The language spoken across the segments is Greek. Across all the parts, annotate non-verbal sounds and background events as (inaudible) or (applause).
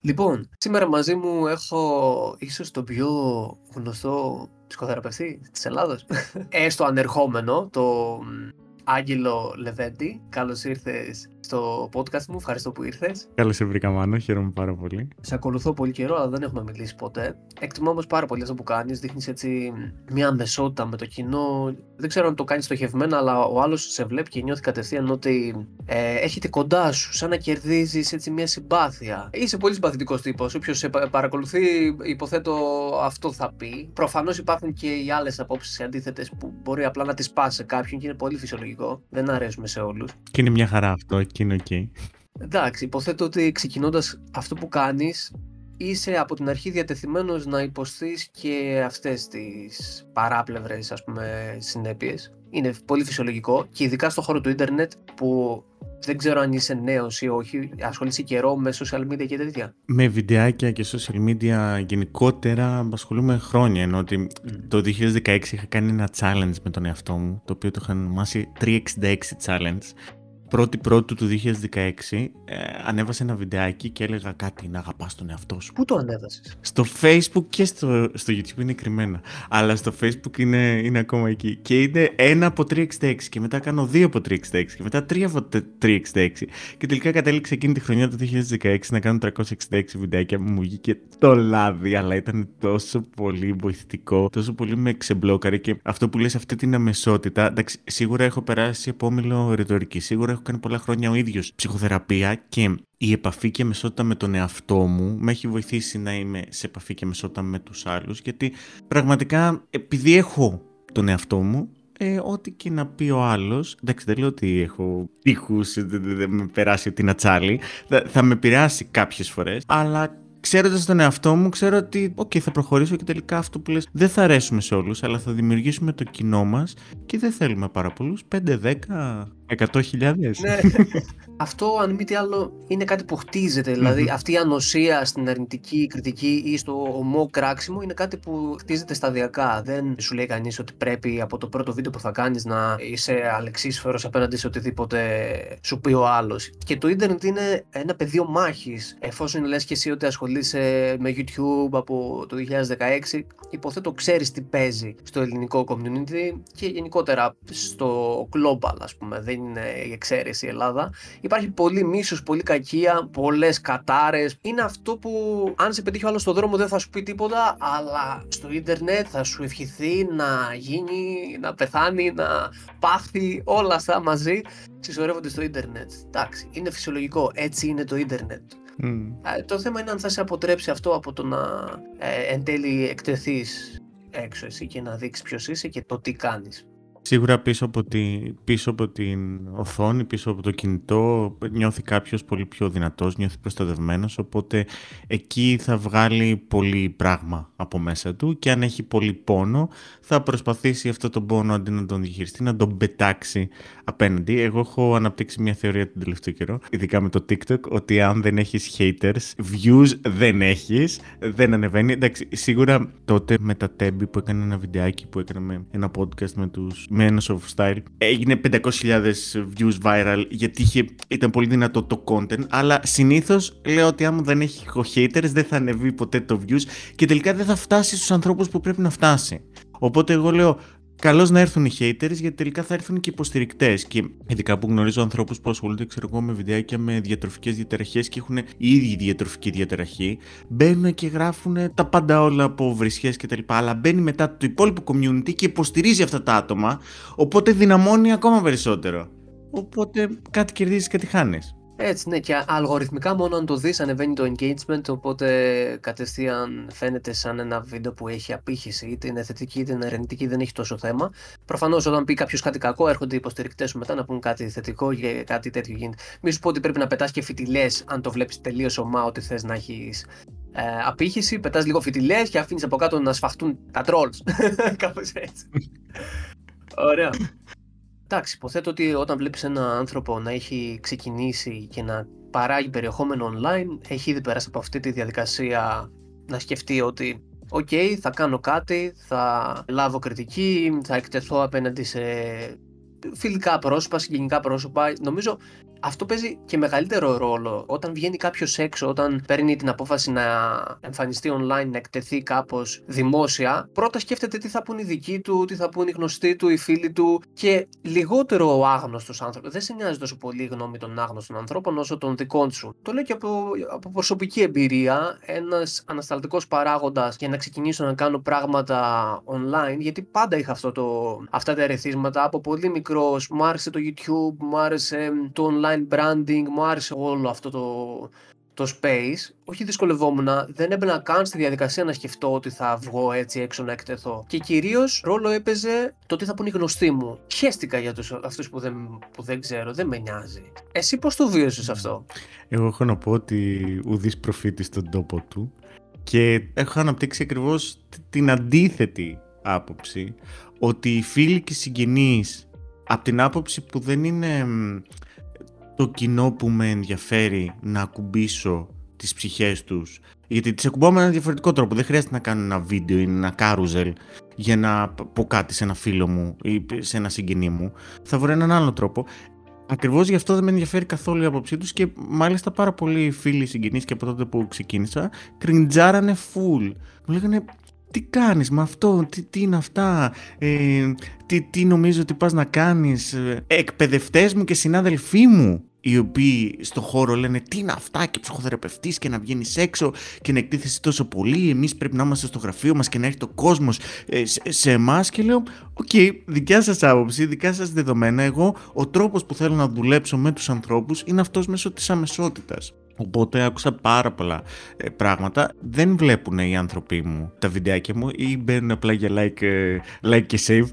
Λοιπόν, σήμερα μαζί μου έχω ίσως τον πιο γνωστό ψυχοθεραπευτή της Ελλάδος. (laughs) Έστω ανερχόμενο, το Άγγελο Λεβέντη. Καλώς ήρθες στο podcast μου. Ευχαριστώ που ήρθες. Καλώς σε βρήκα, Μάνο. Χαίρομαι πάρα πολύ. Σε ακολουθώ πολύ καιρό, αλλά δεν έχουμε μιλήσει ποτέ. Εκτιμώ όμως πάρα πολύ αυτό που κάνεις. Δείχνεις έτσι μια αμεσότητα με το κοινό. Δεν ξέρω αν το κάνεις στοχευμένα, αλλά ο άλλος σε βλέπει και νιώθει κατευθείαν ότι ε, έχετε κοντά σου, σαν να κερδίζεις έτσι μια συμπάθεια. Είσαι πολύ συμπαθητικός τύπος. Όποιος σε παρακολουθεί, υποθέτω αυτό θα πει. Προφανώς υπάρχουν και οι άλλες απόψεις αντίθετες που μπορεί απλά να τις πας σε κάποιον και είναι πολύ φυσιολογικό. Δεν αρέσουμε σε όλους. Και είναι μια χαρά αυτό είναι οκ. Εντάξει, υποθέτω ότι ξεκινώντας αυτό που κάνεις, είσαι από την αρχή διατεθειμένος να υποστείς και αυτές τις παράπλευρες ας πούμε συνέπειες. Είναι πολύ φυσιολογικό και ειδικά στον χώρο του ίντερνετ που δεν ξέρω αν είσαι νέος ή όχι, ασχολείσαι καιρό με social media και τέτοια. Με βιντεάκια και social media γενικότερα ασχολούμαι χρόνια, ενώ ότι το 2016 είχα κάνει ένα challenge με τον εαυτό μου, το οποίο το είχα ονομάσει 366 challenge πρώτη πρώτου του 2016 ε, ανέβασε ένα βιντεάκι και έλεγα κάτι να αγαπάς τον εαυτό σου. Πού το ανέβασες; Στο Facebook και στο, στο YouTube είναι κρυμμένα. Αλλά στο Facebook είναι, είναι ακόμα εκεί. Και είναι ένα από 366 και μετά κάνω δύο από 366 και μετά τρία από 366 και τελικά κατέληξε εκείνη τη χρονιά του 2016 να κάνω 366 βιντεάκια μου βγήκε το λάδι αλλά ήταν τόσο πολύ βοηθητικό, τόσο πολύ με ξεμπλόκαρε και αυτό που λες αυτή την αμεσότητα, εντάξει, σίγουρα έχω περάσει επόμενο ρητορική, σίγουρα έχω κάνει πολλά χρόνια ο ίδιος ψυχοθεραπεία και η επαφή και μεσότητα με τον εαυτό μου με έχει βοηθήσει να είμαι σε επαφή και μεσότητα με τους άλλους γιατί πραγματικά επειδή έχω τον εαυτό μου ε, ό,τι και να πει ο άλλος. Εντάξει, δεν λέω ότι έχω τείχου, δεν με περάσει την ατσάλη. Θα, θα με επηρεάσει κάποιες φορές. Αλλά ξέροντας τον εαυτό μου, ξέρω ότι, OK, θα προχωρήσω και τελικά αυτό που λες δεν θα αρέσουμε σε όλους, αλλά θα δημιουργήσουμε το κοινό μας και δεν θέλουμε πάρα πολλούς. 5, 10, 100.000. Ναι. (laughs) Αυτό, αν μη τι άλλο, είναι κάτι που χτίζεται. Δηλαδή, αυτή η ανοσία στην αρνητική κριτική ή στο ομό κράξιμο είναι κάτι που χτίζεται σταδιακά. Δεν σου λέει κανείς ότι πρέπει από το πρώτο βίντεο που θα κάνεις να είσαι αλεξίσφαιρος απέναντι σε οτιδήποτε σου πει ο άλλος. Και το ίντερνετ είναι ένα πεδίο μάχης. Εφόσον λες και εσύ ότι ασχολείσαι με YouTube από το 2016, υποθέτω ξέρεις τι παίζει στο ελληνικό community και γενικότερα στο global, ας πούμε. Δεν είναι η εξαίρεση η Ελλάδα. Υπάρχει πολύ μίσος, πολύ κακία, πολλές κατάρες. Είναι αυτό που αν σε πετύχει ο άλλος στον δρόμο δεν θα σου πει τίποτα, αλλά στο ίντερνετ θα σου ευχηθεί να γίνει, να πεθάνει, να πάθει όλα αυτά μαζί. Συσσωρεύονται στο ίντερνετ. Εντάξει, είναι φυσιολογικό. Έτσι είναι το ίντερνετ. Mm. Το θέμα είναι αν θα σε αποτρέψει αυτό από το να ε, εν τέλει εκτεθείς έξω εσύ και να δείξεις ποιος είσαι και το τι κάνεις. Σίγουρα πίσω από, τη, πίσω από την οθόνη, πίσω από το κινητό νιώθει κάποιος πολύ πιο δυνατός, νιώθει προστατευμένος, οπότε εκεί θα βγάλει πολύ πράγμα από μέσα του και αν έχει πολύ πόνο θα προσπαθήσει αυτό τον πόνο αντί να τον διαχειριστεί, να τον πετάξει απέναντι. Εγώ έχω αναπτύξει μια θεωρία τον τελευταίο καιρό, ειδικά με το TikTok, ότι αν δεν έχεις haters, views δεν έχεις, δεν ανεβαίνει. Εντάξει, σίγουρα τότε με τα Τέμπη που έκανε ένα βιντεάκι που έκανε ένα podcast με τους με ένα of style. Έγινε 500.000 views viral γιατί είχε, ήταν πολύ δυνατό το content. Αλλά συνήθως λέω ότι άμα δεν έχει haters δεν θα ανεβεί ποτέ το views και τελικά δεν θα φτάσει στους ανθρώπους που πρέπει να φτάσει. Οπότε εγώ λέω, Καλώς να έρθουν οι haters γιατί τελικά θα έρθουν και υποστηρικτές. Και ειδικά που γνωρίζω ανθρώπους που ασχολούνται, ξέρω εγώ, με βιντεάκια με διατροφικές διαταραχές και έχουν η ίδια διατροφική διαταραχή. Μπαίνουν και γράφουν τα πάντα όλα από βρισχές κτλ. Αλλά μπαίνει μετά το υπόλοιπο community και υποστηρίζει αυτά τα άτομα. Οπότε δυναμώνει ακόμα περισσότερο. Οπότε κάτι κερδίζεις, κάτι χάνεις. Έτσι, ναι, και αλγοριθμικά μόνο αν το δεις ανεβαίνει το engagement, οπότε κατευθείαν φαίνεται σαν ένα βίντεο που έχει απήχηση, είτε είναι θετική είτε είναι αρνητική, δεν έχει τόσο θέμα. Προφανώς όταν πει κάποιος κάτι κακό, έρχονται οι υποστηρικτές σου μετά να πούν κάτι θετικό και κάτι τέτοιο γίνεται. Μη σου πω ότι πρέπει να πετάς και φιτιλές, αν το βλέπεις τελείως ομά, ότι θες να έχεις ε, απήχηση, πετάς λίγο φιτιλές και αφήνεις από κάτω να σφαχτούν τα trolls. (laughs) Κάπως έτσι. (laughs) Ωραία. Εντάξει, υποθέτω ότι όταν βλέπεις έναν άνθρωπο να έχει ξεκινήσει και να παράγει περιεχόμενο online, έχει ήδη περάσει από αυτή τη διαδικασία να σκεφτεί ότι «ΟΚ, θα κάνω κάτι, θα λάβω κριτική, θα εκτεθώ απέναντι σε φιλικά πρόσωπα, συγγενικά πρόσωπα». Νομίζω αυτό παίζει και μεγαλύτερο ρόλο. Όταν βγαίνει κάποιος έξω, όταν παίρνει την απόφαση να εμφανιστεί online, να εκτεθεί κάπως δημόσια, πρώτα σκέφτεται τι θα πούν οι δικοί του, τι θα πούν οι γνωστοί του, οι φίλοι του και λιγότερο ο άγνωστος άνθρωπος. Δεν σε νοιάζει τόσο πολύ η γνώμη των άγνωστων ανθρώπων όσο των δικών σου. Το λέω και από, από προσωπική εμπειρία. Ένας ανασταλτικός παράγοντας για να ξεκινήσω να κάνω πράγματα online, γιατί πάντα είχα αυτό το, αυτά τα ερεθίσματα από πολύ μικρό. Μου άρεσε το YouTube, μου άρεσε το online branding, μου άρεσε όλο αυτό το, το space, όχι δυσκολευόμουν, δεν έμπαινα καν στη διαδικασία να σκεφτώ ότι θα βγω έτσι έξω να εκτεθώ. Και κυρίως ρόλο έπαιζε το τι θα πούνε οι γνωστοί μου. Χαίστηκα για αυτούς που δεν, που δεν ξέρω, δεν με νοιάζει. Εσύ πώς το βίωσες αυτό, Εγώ έχω να πω ότι ουδής προφήτης στον τόπο του και έχω αναπτύξει ακριβώς την αντίθετη άποψη ότι οι φίλοι και οι συγγενείς από την άποψη που δεν είναι το κοινό που με ενδιαφέρει να ακουμπήσω τις ψυχές τους γιατί τις ακουμπάω με ένα διαφορετικό τρόπο. Δεν χρειάζεται να κάνω ένα βίντεο ή ένα κάρουζελ για να πω κάτι σε ένα φίλο μου ή σε ένα συγγενή μου. Θα βρω έναν άλλο τρόπο. Ακριβώς γι' αυτό δεν με ενδιαφέρει καθόλου η άποψή τους και μάλιστα πάρα πολλοί φίλοι συγγενείς και από τότε που ξεκίνησα κριντζάρανε full. Μου λέγανε τι κάνεις με αυτό, τι, τι είναι αυτά, ε, τι, τι νομίζω ότι πας να κάνεις. Ε, εκπαιδευτές μου και συνάδελφοί μου οι οποίοι στο χώρο λένε τι είναι αυτά και ψυχοθεραπευτής και να βγαίνεις έξω και να εκτίθεσαι τόσο πολύ, εμείς πρέπει να είμαστε στο γραφείο μας και να έρχεται ο κόσμος ε, σε, σε εμάς και λέω OK, okay, δικιά σας άποψη, δικιά σας δεδομένα, εγώ ο τρόπος που θέλω να δουλέψω με τους ανθρώπους είναι αυτός μέσω της αμεσότητας. Οπότε άκουσα πάρα πολλά ε, πράγματα. Δεν βλέπουν οι άνθρωποι μου τα βιντεάκια μου ή μπαίνουν απλά για like, ε, like και save.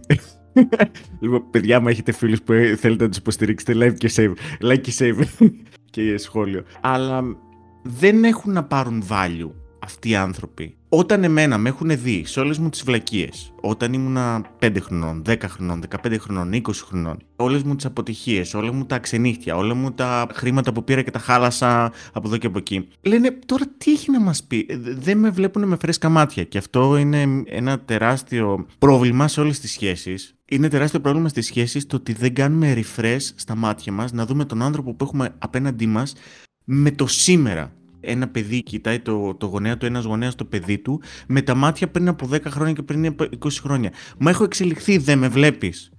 (laughs) λοιπόν, παιδιά, μου έχετε φίλους που ε, θέλετε να τους υποστηρίξετε, like και save. Like και save (laughs) και σχόλιο. Αλλά δεν έχουν να πάρουν value αυτοί οι άνθρωποι. Όταν εμένα με έχουν δει σε όλες μου τις βλακίες, όταν ήμουνα 5 χρονών, 10 χρονών, 15 χρονών, 20 χρονών, όλες μου τις αποτυχίες, όλα μου τα ξενύχτια, όλα μου τα χρήματα που πήρα και τα χάλασα από εδώ και από εκεί. Λένε τώρα τι έχει να μας πει; Δεν με βλέπουν με φρέσκα μάτια. Και αυτό είναι ένα τεράστιο πρόβλημα σε όλες τις σχέσεις. Είναι τεράστιο πρόβλημα στις σχέσεις το ότι δεν κάνουμε refresh στα μάτια μας να δούμε τον άνθρωπο που έχουμε απέναντί μας με το σήμερα ένα παιδί κοιτάει το, το γονέα του, ένας γονέας το παιδί του, με τα μάτια πριν από 10 χρόνια και πριν από 20 χρόνια. Μα έχω εξελιχθεί, δεν με βλέπεις.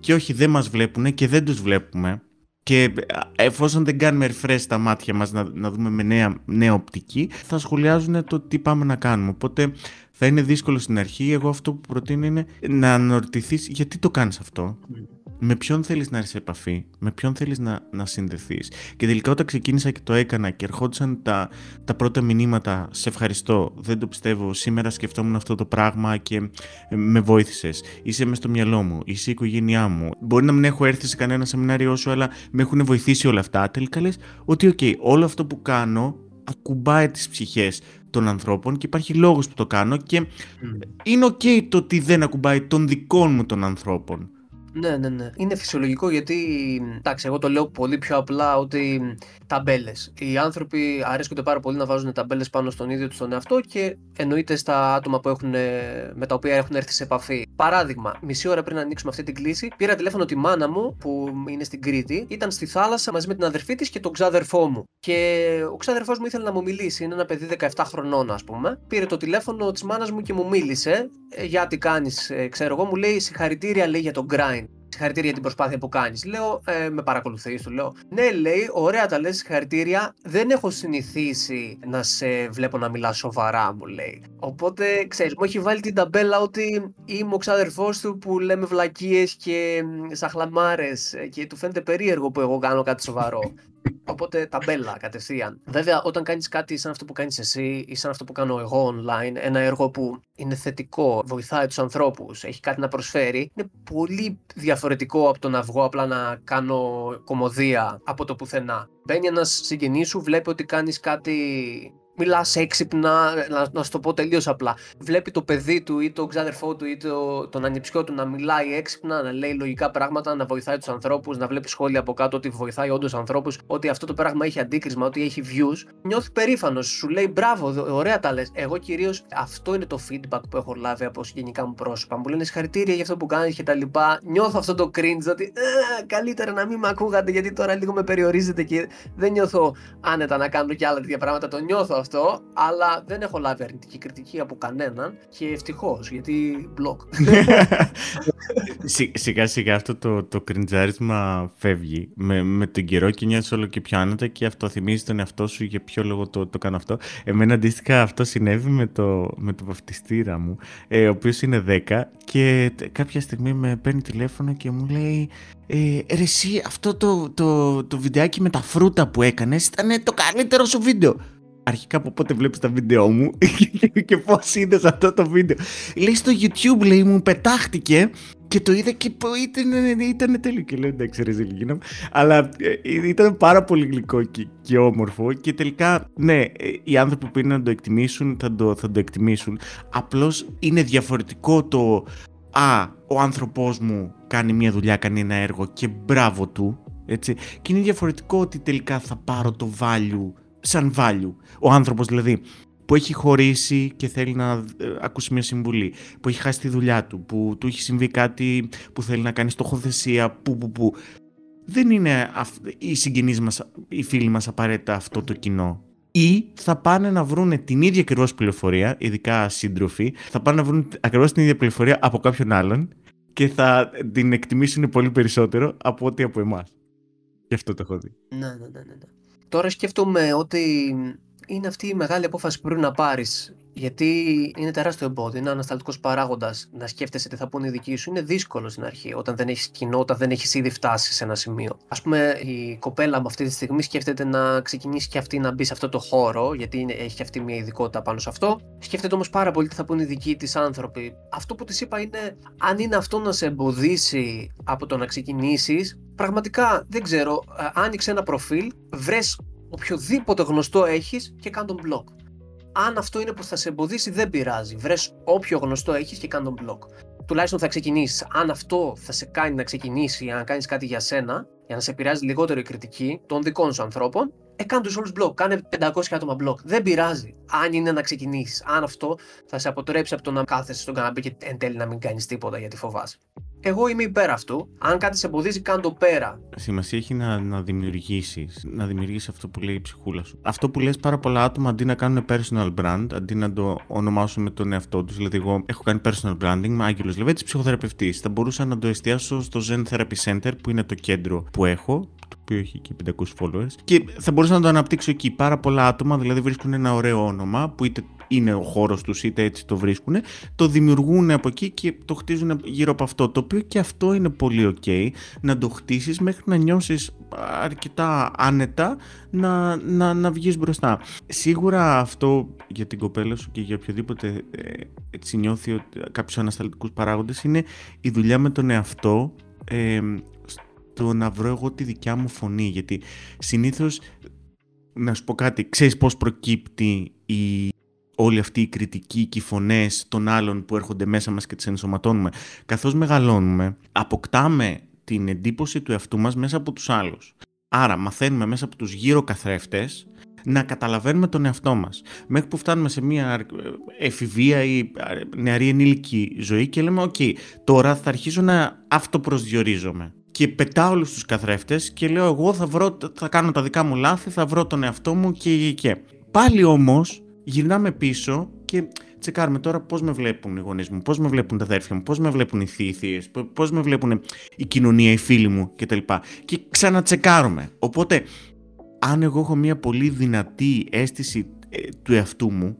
Και όχι, δεν μας βλέπουν και δεν τους βλέπουμε. Και εφόσον δεν κάνουμε refresh τα μάτια μας να, να δούμε με νέα, νέα οπτική, θα σχολιάζουν το τι πάμε να κάνουμε. Οπότε θα είναι δύσκολο στην αρχή. Εγώ αυτό που προτείνω είναι να αναρωτηθείς γιατί το κάνεις αυτό; Με ποιον θέλεις να έρθεις σε επαφή, με ποιον θέλεις να, να συνδεθείς; Και τελικά όταν ξεκίνησα και το έκανα και ερχόντουσαν τα, τα πρώτα μηνύματα, σε ευχαριστώ, δεν το πιστεύω, σήμερα σκεφτόμουν αυτό το πράγμα και ε, με βοήθησες, είσαι μες στο μυαλό μου, είσαι η οικογένειά μου. Μπορεί να μην έχω έρθει σε κανένα σεμινάριό σου, αλλά με έχουν βοηθήσει όλα αυτά. Τελικά λες ότι οκ, όλο αυτό που κάνω ακουμπάει τις ψυχές των ανθρώπων και υπάρχει λόγος που το κάνω και είναι οκ το ότι δεν ακουμπάει των δικών μου των ανθρώπων. Ναι, ναι, ναι. Είναι φυσιολογικό γιατί, εντάξει, εγώ το λέω πολύ πιο απλά ότι ταμπέλες. Οι άνθρωποι αρέσκονται πάρα πολύ να βάζουν ταμπέλες πάνω στον ίδιο τους τον εαυτό και εννοείται στα άτομα που έχουν, με τα οποία έχουν έρθει σε επαφή. Παράδειγμα, μισή ώρα πριν ανοίξουμε αυτή την κλήση, πήρα τηλέφωνο τη μάνα μου που είναι στην Κρήτη, ήταν στη θάλασσα μαζί με την αδερφή της και τον ξάδερφό μου. Και ο ξάδερφός μου ήθελε να μου μιλήσει, είναι ένα παιδί 17 χρονών, ας πούμε. Πήρε το τηλέφωνο της μάνας μου και μου μίλησε. Ε, για τι κάνεις, ε, ξέρω εγώ, μου λέει συγχαρητήρια λέει για τον grind. Συγχαρητήρια για την προσπάθεια που κάνεις. Λέω, ε, με παρακολουθείς, του λέω. Ναι, λέει, ωραία τα λες, συγχαρητήρια. Δεν έχω συνηθίσει να σε βλέπω να μιλάς σοβαρά, μου λέει. Οπότε, ξέρεις, μου έχει βάλει την ταμπέλα ότι είμαι ο ξάδερφό του που λέμε βλακίες και σαχλαμάρες και του φαίνεται περίεργο που εγώ κάνω κάτι σοβαρό. Οπότε ταμπέλα κατευθείαν. Βέβαια, όταν κάνεις κάτι σαν αυτό που κάνεις εσύ ή σαν αυτό που κάνω εγώ online, ένα έργο που είναι θετικό, βοηθάει τους ανθρώπους, έχει κάτι να προσφέρει, είναι πολύ διαφορετικό από το να βγω απλά να κάνω κομμωδία από το πουθενά. Μπαίνει ένας συγγενής σου, βλέπει ότι κάνεις κάτι μιλάς έξυπνα, να, να σου το πω τελείως απλά. Βλέπει το παιδί του ή τον ξάδερφό του ή το, τον ανιψιό του να μιλάει έξυπνα, να λέει λογικά πράγματα, να βοηθάει τους ανθρώπους, να βλέπει σχόλια από κάτω ότι βοηθάει όντως ανθρώπους, ότι αυτό το πράγμα έχει αντίκρισμα, ότι έχει views. Νιώθει περήφανος, σου λέει μπράβο, ωραία τα λες. Εγώ κυρίως αυτό είναι το feedback που έχω λάβει από γενικά μου πρόσωπα. Μου λένε συγχαρητήρια για αυτό που κάνεις και τα λοιπά. Νιώθω αυτό το cringe ότι ε, καλύτερα να μην με ακούγατε γιατί τώρα λίγο με περιορίζετε και δεν νιώθω άνετα να κάνω και άλλα τέτοια πράγματα. Το νιώθω αυτό, αλλά δεν έχω λάβει αρνητική κριτική από κανέναν και ευτυχώς γιατί blog. (laughs) σιγά σιγά αυτό το, το κριντζάρισμα φεύγει με, με τον καιρό και νιώθεις όλο και πιο άνετα και αυτό θυμίζει τον εαυτό σου για ποιο λόγο το, το κάνω αυτό. Εμένα αντίστοιχα αυτό συνέβη με το, με το βαφτιστήρα μου, ε, ο οποίος είναι 10 και κάποια στιγμή με παίρνει τηλέφωνο και μου λέει ε, ρε εσύ, αυτό το, το, το βιντεάκι με τα φρούτα που έκανες ήταν το καλύτερο σου βίντεο αρχικά από πότε βλέπεις τα βίντεο μου (laughs) και πώς είδες αυτό το βίντεο. Λέει στο YouTube, λέει, μου πετάχτηκε και το είδα και ήταν, ήταν τέλειο. Και λέω εντάξει, ρε Ζηλγίνα. Αλλά ε, ήταν πάρα πολύ γλυκό και, και όμορφο. Και τελικά, ναι, ε, οι άνθρωποι που είναι να το εκτιμήσουν θα το, θα το εκτιμήσουν. Απλώς είναι διαφορετικό το Α, ο άνθρωπός μου κάνει μια δουλειά, κάνει ένα έργο και μπράβο του. Έτσι. Και είναι διαφορετικό ότι τελικά θα πάρω το value σαν value. Ο άνθρωπος δηλαδή που έχει χωρίσει και θέλει να ε, ακούσει μια συμβουλή, που έχει χάσει τη δουλειά του, που του έχει συμβεί κάτι που θέλει να κάνει στοχοθεσία, που, που, που. Δεν είναι οι συγγενείς μας, οι φίλοι μας απαραίτητα αυτό το κοινό. Ή θα πάνε να βρουν την ίδια ακριβώς πληροφορία, ειδικά σύντροφοι, θα πάνε να βρουν ακριβώς την ίδια πληροφορία από κάποιον άλλον και θα την εκτιμήσουν πολύ περισσότερο από ό,τι από εμάς. Γι' αυτό το έχω δει. Ναι, ναι, ναι. ναι. Ναι. Τώρα σκέφτομαι ότι είναι αυτή η μεγάλη απόφαση που πρέπει να πάρεις. Γιατί είναι τεράστιο εμπόδιο, είναι ανασταλτικός παράγοντας να σκέφτεσαι τι θα πούνε οι δικοί σου. Είναι δύσκολο στην αρχή, όταν δεν έχεις κοινό, όταν δεν έχεις ήδη φτάσει σε ένα σημείο. Α πούμε, η κοπέλα μου αυτή τη στιγμή σκέφτεται να ξεκινήσει και αυτή να μπει σε αυτό το χώρο, γιατί είναι, έχει αυτή μια ειδικότητα πάνω σε αυτό. Σκέφτεται όμως πάρα πολύ τι θα πούνε οι δικοί της άνθρωποι. Αυτό που της είπα είναι, αν είναι αυτό να σε εμποδίσει από το να ξεκινήσεις, πραγματικά δεν ξέρω, ε, άνοιξε ένα προφίλ, βρες οποιοδήποτε γνωστό έχεις και κάνε τον blog. Αν αυτό είναι που θα σε εμποδίσει δεν πειράζει. Βρες όποιο γνωστό έχεις και κάνε τον blog. Τουλάχιστον θα ξεκινήσεις. Αν αυτό θα σε κάνει να ξεκινήσει για να κάνεις κάτι για σένα, για να σε επηρεάζει λιγότερο η κριτική των δικών σου ανθρώπων, ε, κάνε τους όλους blog. Κάνε 500 άτομα blog. Δεν πειράζει. Αν είναι να ξεκινήσεις. Αν αυτό θα σε αποτρέψει από το να κάθεσαι στον καναπέ και εν τέλει να μην κάνεις τίποτα γιατί φοβάσαι. Εγώ είμαι υπέρ αυτού. Αν κάτι σε εμποδίζει, κάνε το πέρα. Σημασία έχει να, να δημιουργήσεις. Να δημιουργήσεις αυτό που λέει η ψυχούλα σου. Αυτό που λες πάρα πολλά άτομα αντί να κάνουν personal brand, αντί να το ονομάσουν με τον εαυτό τους. Δηλαδή, εγώ έχω κάνει personal branding με Άγγελος Λεβέτης, ψυχοθεραπευτής. Θα μπορούσα να το εστιάσω στο Zen Therapy Center, που είναι το κέντρο που έχω, το οποίο έχει και 500 followers. Και θα μπορούσα να το αναπτύξω εκεί. Πάρα πολλά άτομα δηλαδή βρίσκουν ένα ωραίο όνομα που είτε είναι ο χώρος τους είτε έτσι το βρίσκουν, το δημιουργούν από εκεί και το χτίζουν γύρω από αυτό, το οποίο και αυτό είναι πολύ ok, να το χτίσεις μέχρι να νιώσεις αρκετά άνετα να, να, να βγεις μπροστά. Σίγουρα αυτό για την κοπέλα σου και για οποιοδήποτε ε, έτσι νιώθει ότι κάποιους ανασταλτικούς παράγοντες είναι η δουλειά με τον εαυτό ε, στο να βρω εγώ τη δικιά μου φωνή γιατί συνήθως να σου πω κάτι, ξέρεις πώς προκύπτει η όλη αυτή η κριτική και οι φωνές των άλλων που έρχονται μέσα μας και τις ενσωματώνουμε. Καθώς μεγαλώνουμε, αποκτάμε την εντύπωση του εαυτού μας μέσα από τους άλλους. Άρα μαθαίνουμε μέσα από τους γύρω καθρέφτες να καταλαβαίνουμε τον εαυτό μας. Μέχρι που φτάνουμε σε μια εφηβεία ή νεαρή ενήλικη ζωή και λέμε «ΟΚ, τώρα θα αρχίσω να αυτοπροσδιορίζομαι». Και πετάω όλους τους καθρέφτες και λέω εγώ θα, βρω, θα κάνω τα δικά μου λάθη, θα βρω τον εαυτό μου και, και. Πάλι όμως γυρνάμε πίσω και τσεκάρουμε τώρα πώς με βλέπουν οι γονείς μου, πώς με βλέπουν τα αδέρφια μου, πώς με βλέπουν οι θείοι, πώς με βλέπουν η κοινωνία, οι φίλοι μου κτλ. Και ξανατσεκάρουμε. Οπότε, αν εγώ έχω μια πολύ δυνατή αίσθηση ε, του εαυτού μου,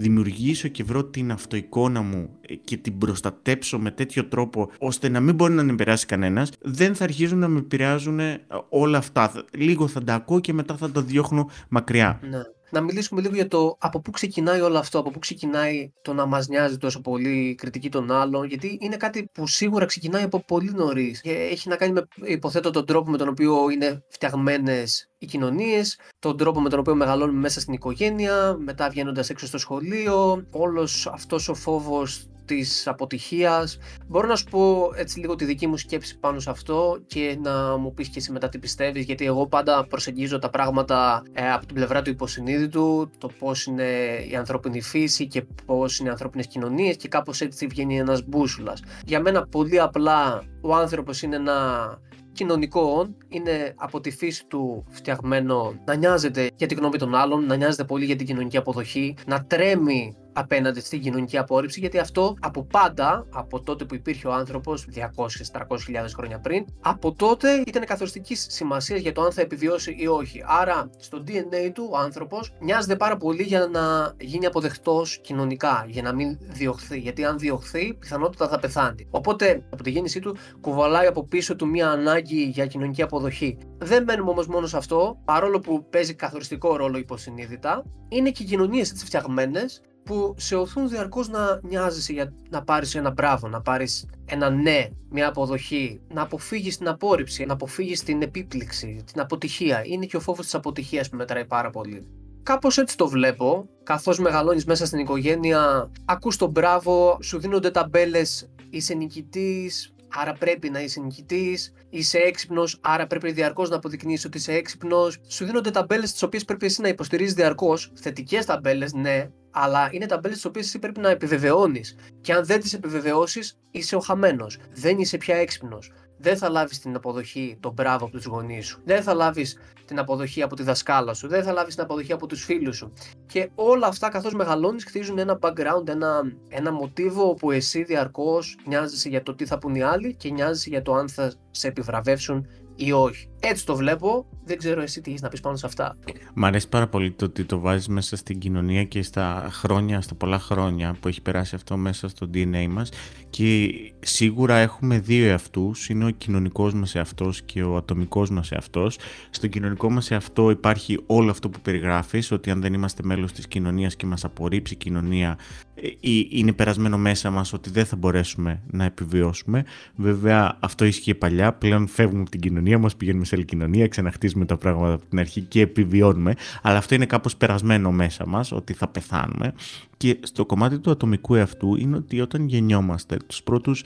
δημιουργήσω και βρω την αυτοεικόνα μου ε, και την προστατέψω με τέτοιο τρόπο ώστε να μην μπορεί να με επηρεάσει κανένας, δεν θα αρχίζουν να με επηρεάζουν ε, όλα αυτά. Λίγο θα τα ακούω και μετά θα τα διώχνω μακριά. Ναι. Να μιλήσουμε λίγο για το από πού ξεκινάει όλο αυτό, από πού ξεκινάει το να μας νοιάζει τόσο πολύ η κριτική των άλλων, γιατί είναι κάτι που σίγουρα ξεκινάει από πολύ νωρίς. Και έχει να κάνει με, υποθέτω, τον τρόπο με τον οποίο είναι φτιαγμένες οι κοινωνίες, τον τρόπο με τον οποίο μεγαλώνουμε μέσα στην οικογένεια, μετά βγαίνοντας έξω στο σχολείο, όλος αυτός ο φόβος της αποτυχίας. Μπορώ να σου πω έτσι λίγο τη δική μου σκέψη πάνω σε αυτό και να μου πεις και εσύ μετά τι πιστεύεις γιατί εγώ πάντα προσεγγίζω τα πράγματα ε, από την πλευρά του υποσυνείδητου, το πώς είναι η ανθρώπινη φύση και πώς είναι οι ανθρώπινες κοινωνίες και κάπως έτσι βγαίνει ένας μπούσουλας. Για μένα πολύ απλά ο άνθρωπος είναι ένα κοινωνικό όν, είναι από τη φύση του φτιαγμένο να νοιάζεται για την γνώμη των άλλων, να νοιάζεται πολύ για την κοινωνική αποδοχή, να τρέμει απέναντι στην κοινωνική απόρριψη, γιατί αυτό από πάντα, από τότε που υπήρχε ο άνθρωπος, 200-300 χιλιάδες χρόνια πριν, από τότε ήταν καθοριστική σημασία για το αν θα επιβιώσει ή όχι. Άρα, στο DNA του ο άνθρωπος νοιάζεται πάρα πολύ για να γίνει αποδεκτός κοινωνικά, για να μην διωχθεί. Γιατί αν διωχθεί, πιθανότητα θα πεθάνει. Οπότε, από τη γέννησή του, κουβαλάει από πίσω του μία ανάγκη για κοινωνική αποδοχή. Δεν μένουμε όμως μόνο σε αυτό, παρόλο που παίζει καθοριστικό ρόλο υποσυνείδητα, είναι και οι κοινωνίες έτσι φτιαγμένες που σε οθούν διαρκώς να νοιάζεσαι για να πάρεις ένα μπράβο, να πάρεις ένα ναι, μια αποδοχή, να αποφύγεις την απόρριψη, να αποφύγεις την επίπληξη, την αποτυχία. Είναι και ο φόβος της αποτυχίας που μετράει πάρα πολύ. Κάπως έτσι το βλέπω, καθώς μεγαλώνεις μέσα στην οικογένεια, ακούς τον μπράβο, σου δίνονται ταμπέλες, είσαι νικητής, άρα πρέπει να είσαι νικητής. Είσαι έξυπνος, άρα πρέπει διαρκώς να αποδεικνύεις ότι είσαι έξυπνος. Σου δίνονται ταμπέλες τις οποίες πρέπει εσύ να υποστηρίζεις διαρκώς. Θετικές ταμπέλες, ναι, αλλά είναι ταμπέλες τις οποίες εσύ πρέπει να επιβεβαιώνεις. Και αν δεν τις επιβεβαιώσεις, είσαι ο χαμένος. Δεν είσαι πια έξυπνος. Δεν θα λάβεις την αποδοχή, τον μπράβο από τους γονείς σου. Δεν θα λάβεις την αποδοχή από τη δασκάλα σου. Δεν θα λάβεις την αποδοχή από τους φίλους σου. Και όλα αυτά καθώς μεγαλώνεις χτίζουν ένα background, ένα, ένα μοτίβο όπου εσύ διαρκώς νοιάζεσαι για το τι θα πούν οι άλλοι και νοιάζεσαι για το αν θα σε επιβραβεύσουν ή όχι. Έτσι το βλέπω. Δεν ξέρω εσύ τι έχεις να πεις πάνω σε αυτά. Μ' αρέσει πάρα πολύ το ότι το βάζεις μέσα στην κοινωνία και στα χρόνια, στα πολλά χρόνια που έχει περάσει αυτό μέσα στο DNA μας. Και σίγουρα έχουμε δύο εαυτούς. Είναι ο κοινωνικός μας εαυτός και ο ατομικός μας εαυτός. Στο κοινωνικό μας εαυτό υπάρχει όλο αυτό που περιγράφεις, ότι αν δεν είμαστε μέλος της κοινωνίας και μας απορρίψει η κοινωνία, ε, είναι περασμένο μέσα μας ότι δεν θα μπορέσουμε να επιβιώσουμε. Βέβαια, αυτό ίσχυε παλιά. Πλέον φεύγουμε από την κοινωνία μας, πηγαίνουμε σε άλλη κοινωνία, ξαναχτίζουμε τα πράγματα από την αρχή και επιβιώνουμε. Αλλά αυτό είναι κάπως περασμένο μέσα μας, ότι θα πεθάνουμε. Και στο κομμάτι του ατομικού εαυτού είναι ότι όταν γεννιόμαστε τους πρώτους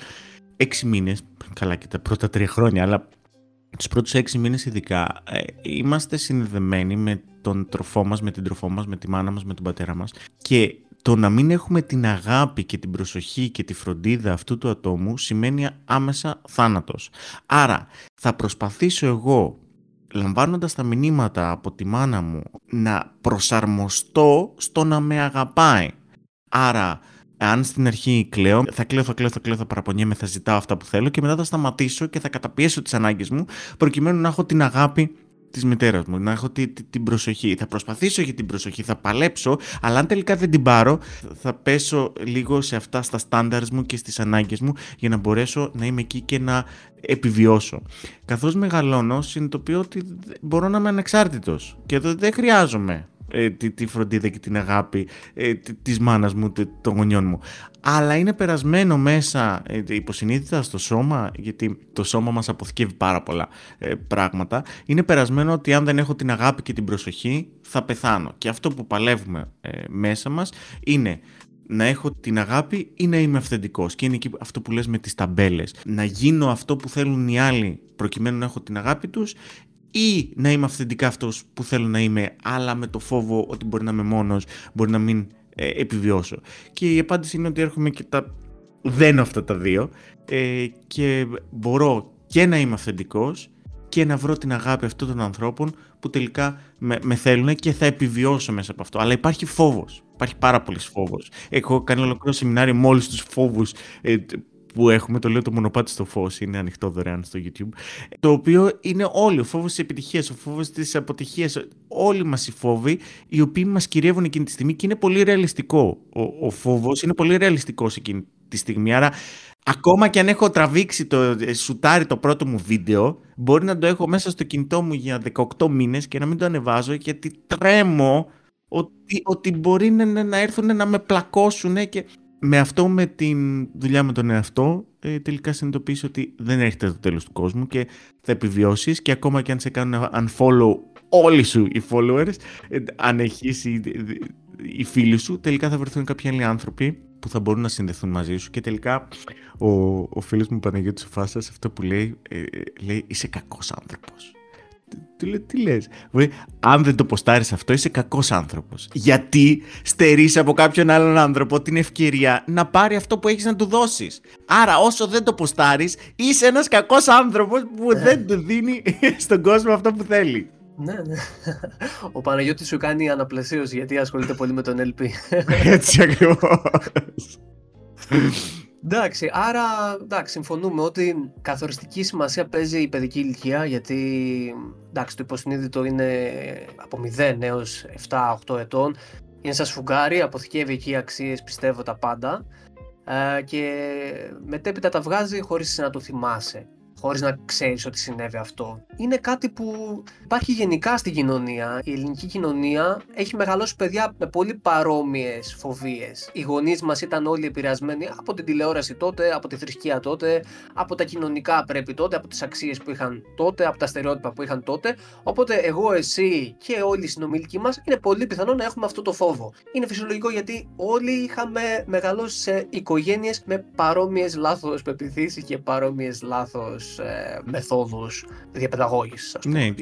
έξι μήνες, καλά και τα πρώτα τρία χρόνια, αλλά τους πρώτους έξι μήνες ειδικά, ε, είμαστε συνδεδεμένοι με τον τροφό μας, με την τροφό μας, με τη μάνα μας, με τον πατέρα μας και το να μην έχουμε την αγάπη και την προσοχή και τη φροντίδα αυτού του ατόμου σημαίνει άμεσα θάνατος. Άρα θα προσπαθήσω εγώ λαμβάνοντας τα μηνύματα από τη μάνα μου να προσαρμοστώ στο να με αγαπάει. Άρα αν στην αρχή κλαίω, θα κλαίω, θα κλαίω, θα κλαίω, θα παραπονιέμαι, θα ζητάω αυτά που θέλω και μετά θα σταματήσω και θα καταπιέσω τις ανάγκες μου προκειμένου να έχω την αγάπη της μητέρας μου, να έχω την προσοχή. Θα προσπαθήσω για την προσοχή, θα παλέψω, αλλά αν τελικά δεν την πάρω, θα πέσω λίγο σε αυτά στα στάνταρ μου και στις ανάγκες μου για να μπορέσω να είμαι εκεί και να επιβιώσω. Καθώς μεγαλώνω, συνειδητοποιώ ότι μπορώ να είμαι ανεξάρτητος και εδώ δεν χρειάζομαι ε, τη, τη, φροντίδα και την αγάπη ε, της μάνας μου, των γονιών μου. Αλλά είναι περασμένο μέσα ε, υποσυνείδητα στο σώμα, γιατί το σώμα μας αποθηκεύει πάρα πολλά ε, πράγματα. Είναι περασμένο ότι αν δεν έχω την αγάπη και την προσοχή θα πεθάνω. Και αυτό που παλεύουμε ε, μέσα μας είναι να έχω την αγάπη ή να είμαι αυθεντικός. Και είναι εκεί αυτό που λες με τις ταμπέλες. Να γίνω αυτό που θέλουν οι άλλοι προκειμένου να έχω την αγάπη τους ή να είμαι αυθεντικά αυτός που θέλω να είμαι, αλλά με το φόβο ότι μπορεί να είμαι μόνος, μπορεί να μην ε, επιβιώσω. Και η απάντηση είναι ότι έρχομαι και τα δένω αυτά τα δύο ε, και μπορώ και να είμαι αυθεντικός και να βρω την αγάπη αυτών των ανθρώπων που τελικά με, με θέλουν και θα επιβιώσω μέσα από αυτό. Αλλά υπάρχει φόβος. Υπάρχει πάρα πολύς φόβος. Έχω κάνει ολοκληρό σεμινάριο με όλους τους φόβους ε, που έχουμε, το λέω το μονοπάτι στο φως, είναι ανοιχτό δωρεάν στο YouTube. Το οποίο είναι όλοι, ο φόβος της επιτυχίας, ο φόβος της αποτυχίας, όλοι μας οι φόβοι, οι οποίοι μας κυριεύουν εκείνη τη στιγμή και είναι πολύ ρεαλιστικό. Ο, ο φόβος είναι πολύ ρεαλιστικός εκείνη τη στιγμή. Άρα, ακόμα και αν έχω τραβήξει το ε, σουτάρι το πρώτο μου βίντεο, μπορεί να το έχω μέσα στο κινητό μου για 18 μήνες και να μην το ανεβάζω γιατί τρέμω ότι, ότι μπορεί να, να έρθουν να με πλακώσουν και με αυτό με τη δουλειά με τον εαυτό ε, τελικά συνειδητοποιήσει ότι δεν έρχεται το τέλος του κόσμου και θα επιβιώσεις και ακόμα και αν σε κάνουν unfollow όλοι σου οι followers, ε, αν έχεις οι, οι φίλοι σου, τελικά θα βρεθούν κάποιοι άλλοι άνθρωποι που θα μπορούν να συνδεθούν μαζί σου και τελικά ο, ο φίλος μου Παναγιώτης Φάσας αυτό που λέει, ε, λέει είσαι κακός άνθρωπος. Του λέω, τι λες; Αν δεν το ποστάρεις αυτό, είσαι κακός άνθρωπος. Γιατί στερείς από κάποιον άλλον άνθρωπο την ευκαιρία να πάρει αυτό που έχεις να του δώσεις. Άρα όσο δεν το ποστάρεις, είσαι ένας κακός άνθρωπος που ναι. δεν του δίνει (laughs) στον κόσμο αυτό που θέλει. Ναι, ναι. Ο Παναγιώτης σου κάνει αναπλασίωση γιατί ασχολείται πολύ με τον LP. Έτσι (laughs) ακριβώς. Εντάξει, άρα εντάξει, συμφωνούμε ότι καθοριστική σημασία παίζει η παιδική ηλικία γιατί εντάξει, το υποσυνείδητο είναι από 0 έως 7-8 ετών. Είναι σαν σφουγγάρι, αποθηκεύει εκεί αξίες, πιστεύω τα πάντα ε, και μετέπειτα τα βγάζει χωρίς να το θυμάσαι χωρίς να ξέρεις ότι συνέβη αυτό. Είναι κάτι που υπάρχει γενικά στην κοινωνία. Η ελληνική κοινωνία έχει μεγαλώσει παιδιά με πολύ παρόμοιες φοβίες. Οι γονείς μας ήταν όλοι επηρεασμένοι από την τηλεόραση τότε, από τη θρησκεία τότε, από τα κοινωνικά πρέπει τότε, από τις αξίες που είχαν τότε, από τα στερεότυπα που είχαν τότε. Οπότε εγώ, εσύ και όλοι οι συνομιλικοί μας είναι πολύ πιθανό να έχουμε αυτό το φόβο. Είναι φυσιολογικό γιατί όλοι είχαμε μεγαλώσει σε οικογένειες με παρόμοιες λάθος πεπιθήσεις και παρόμοιες λάθος ε, μεθόδους διαπαιδαγώγησης. Ναι,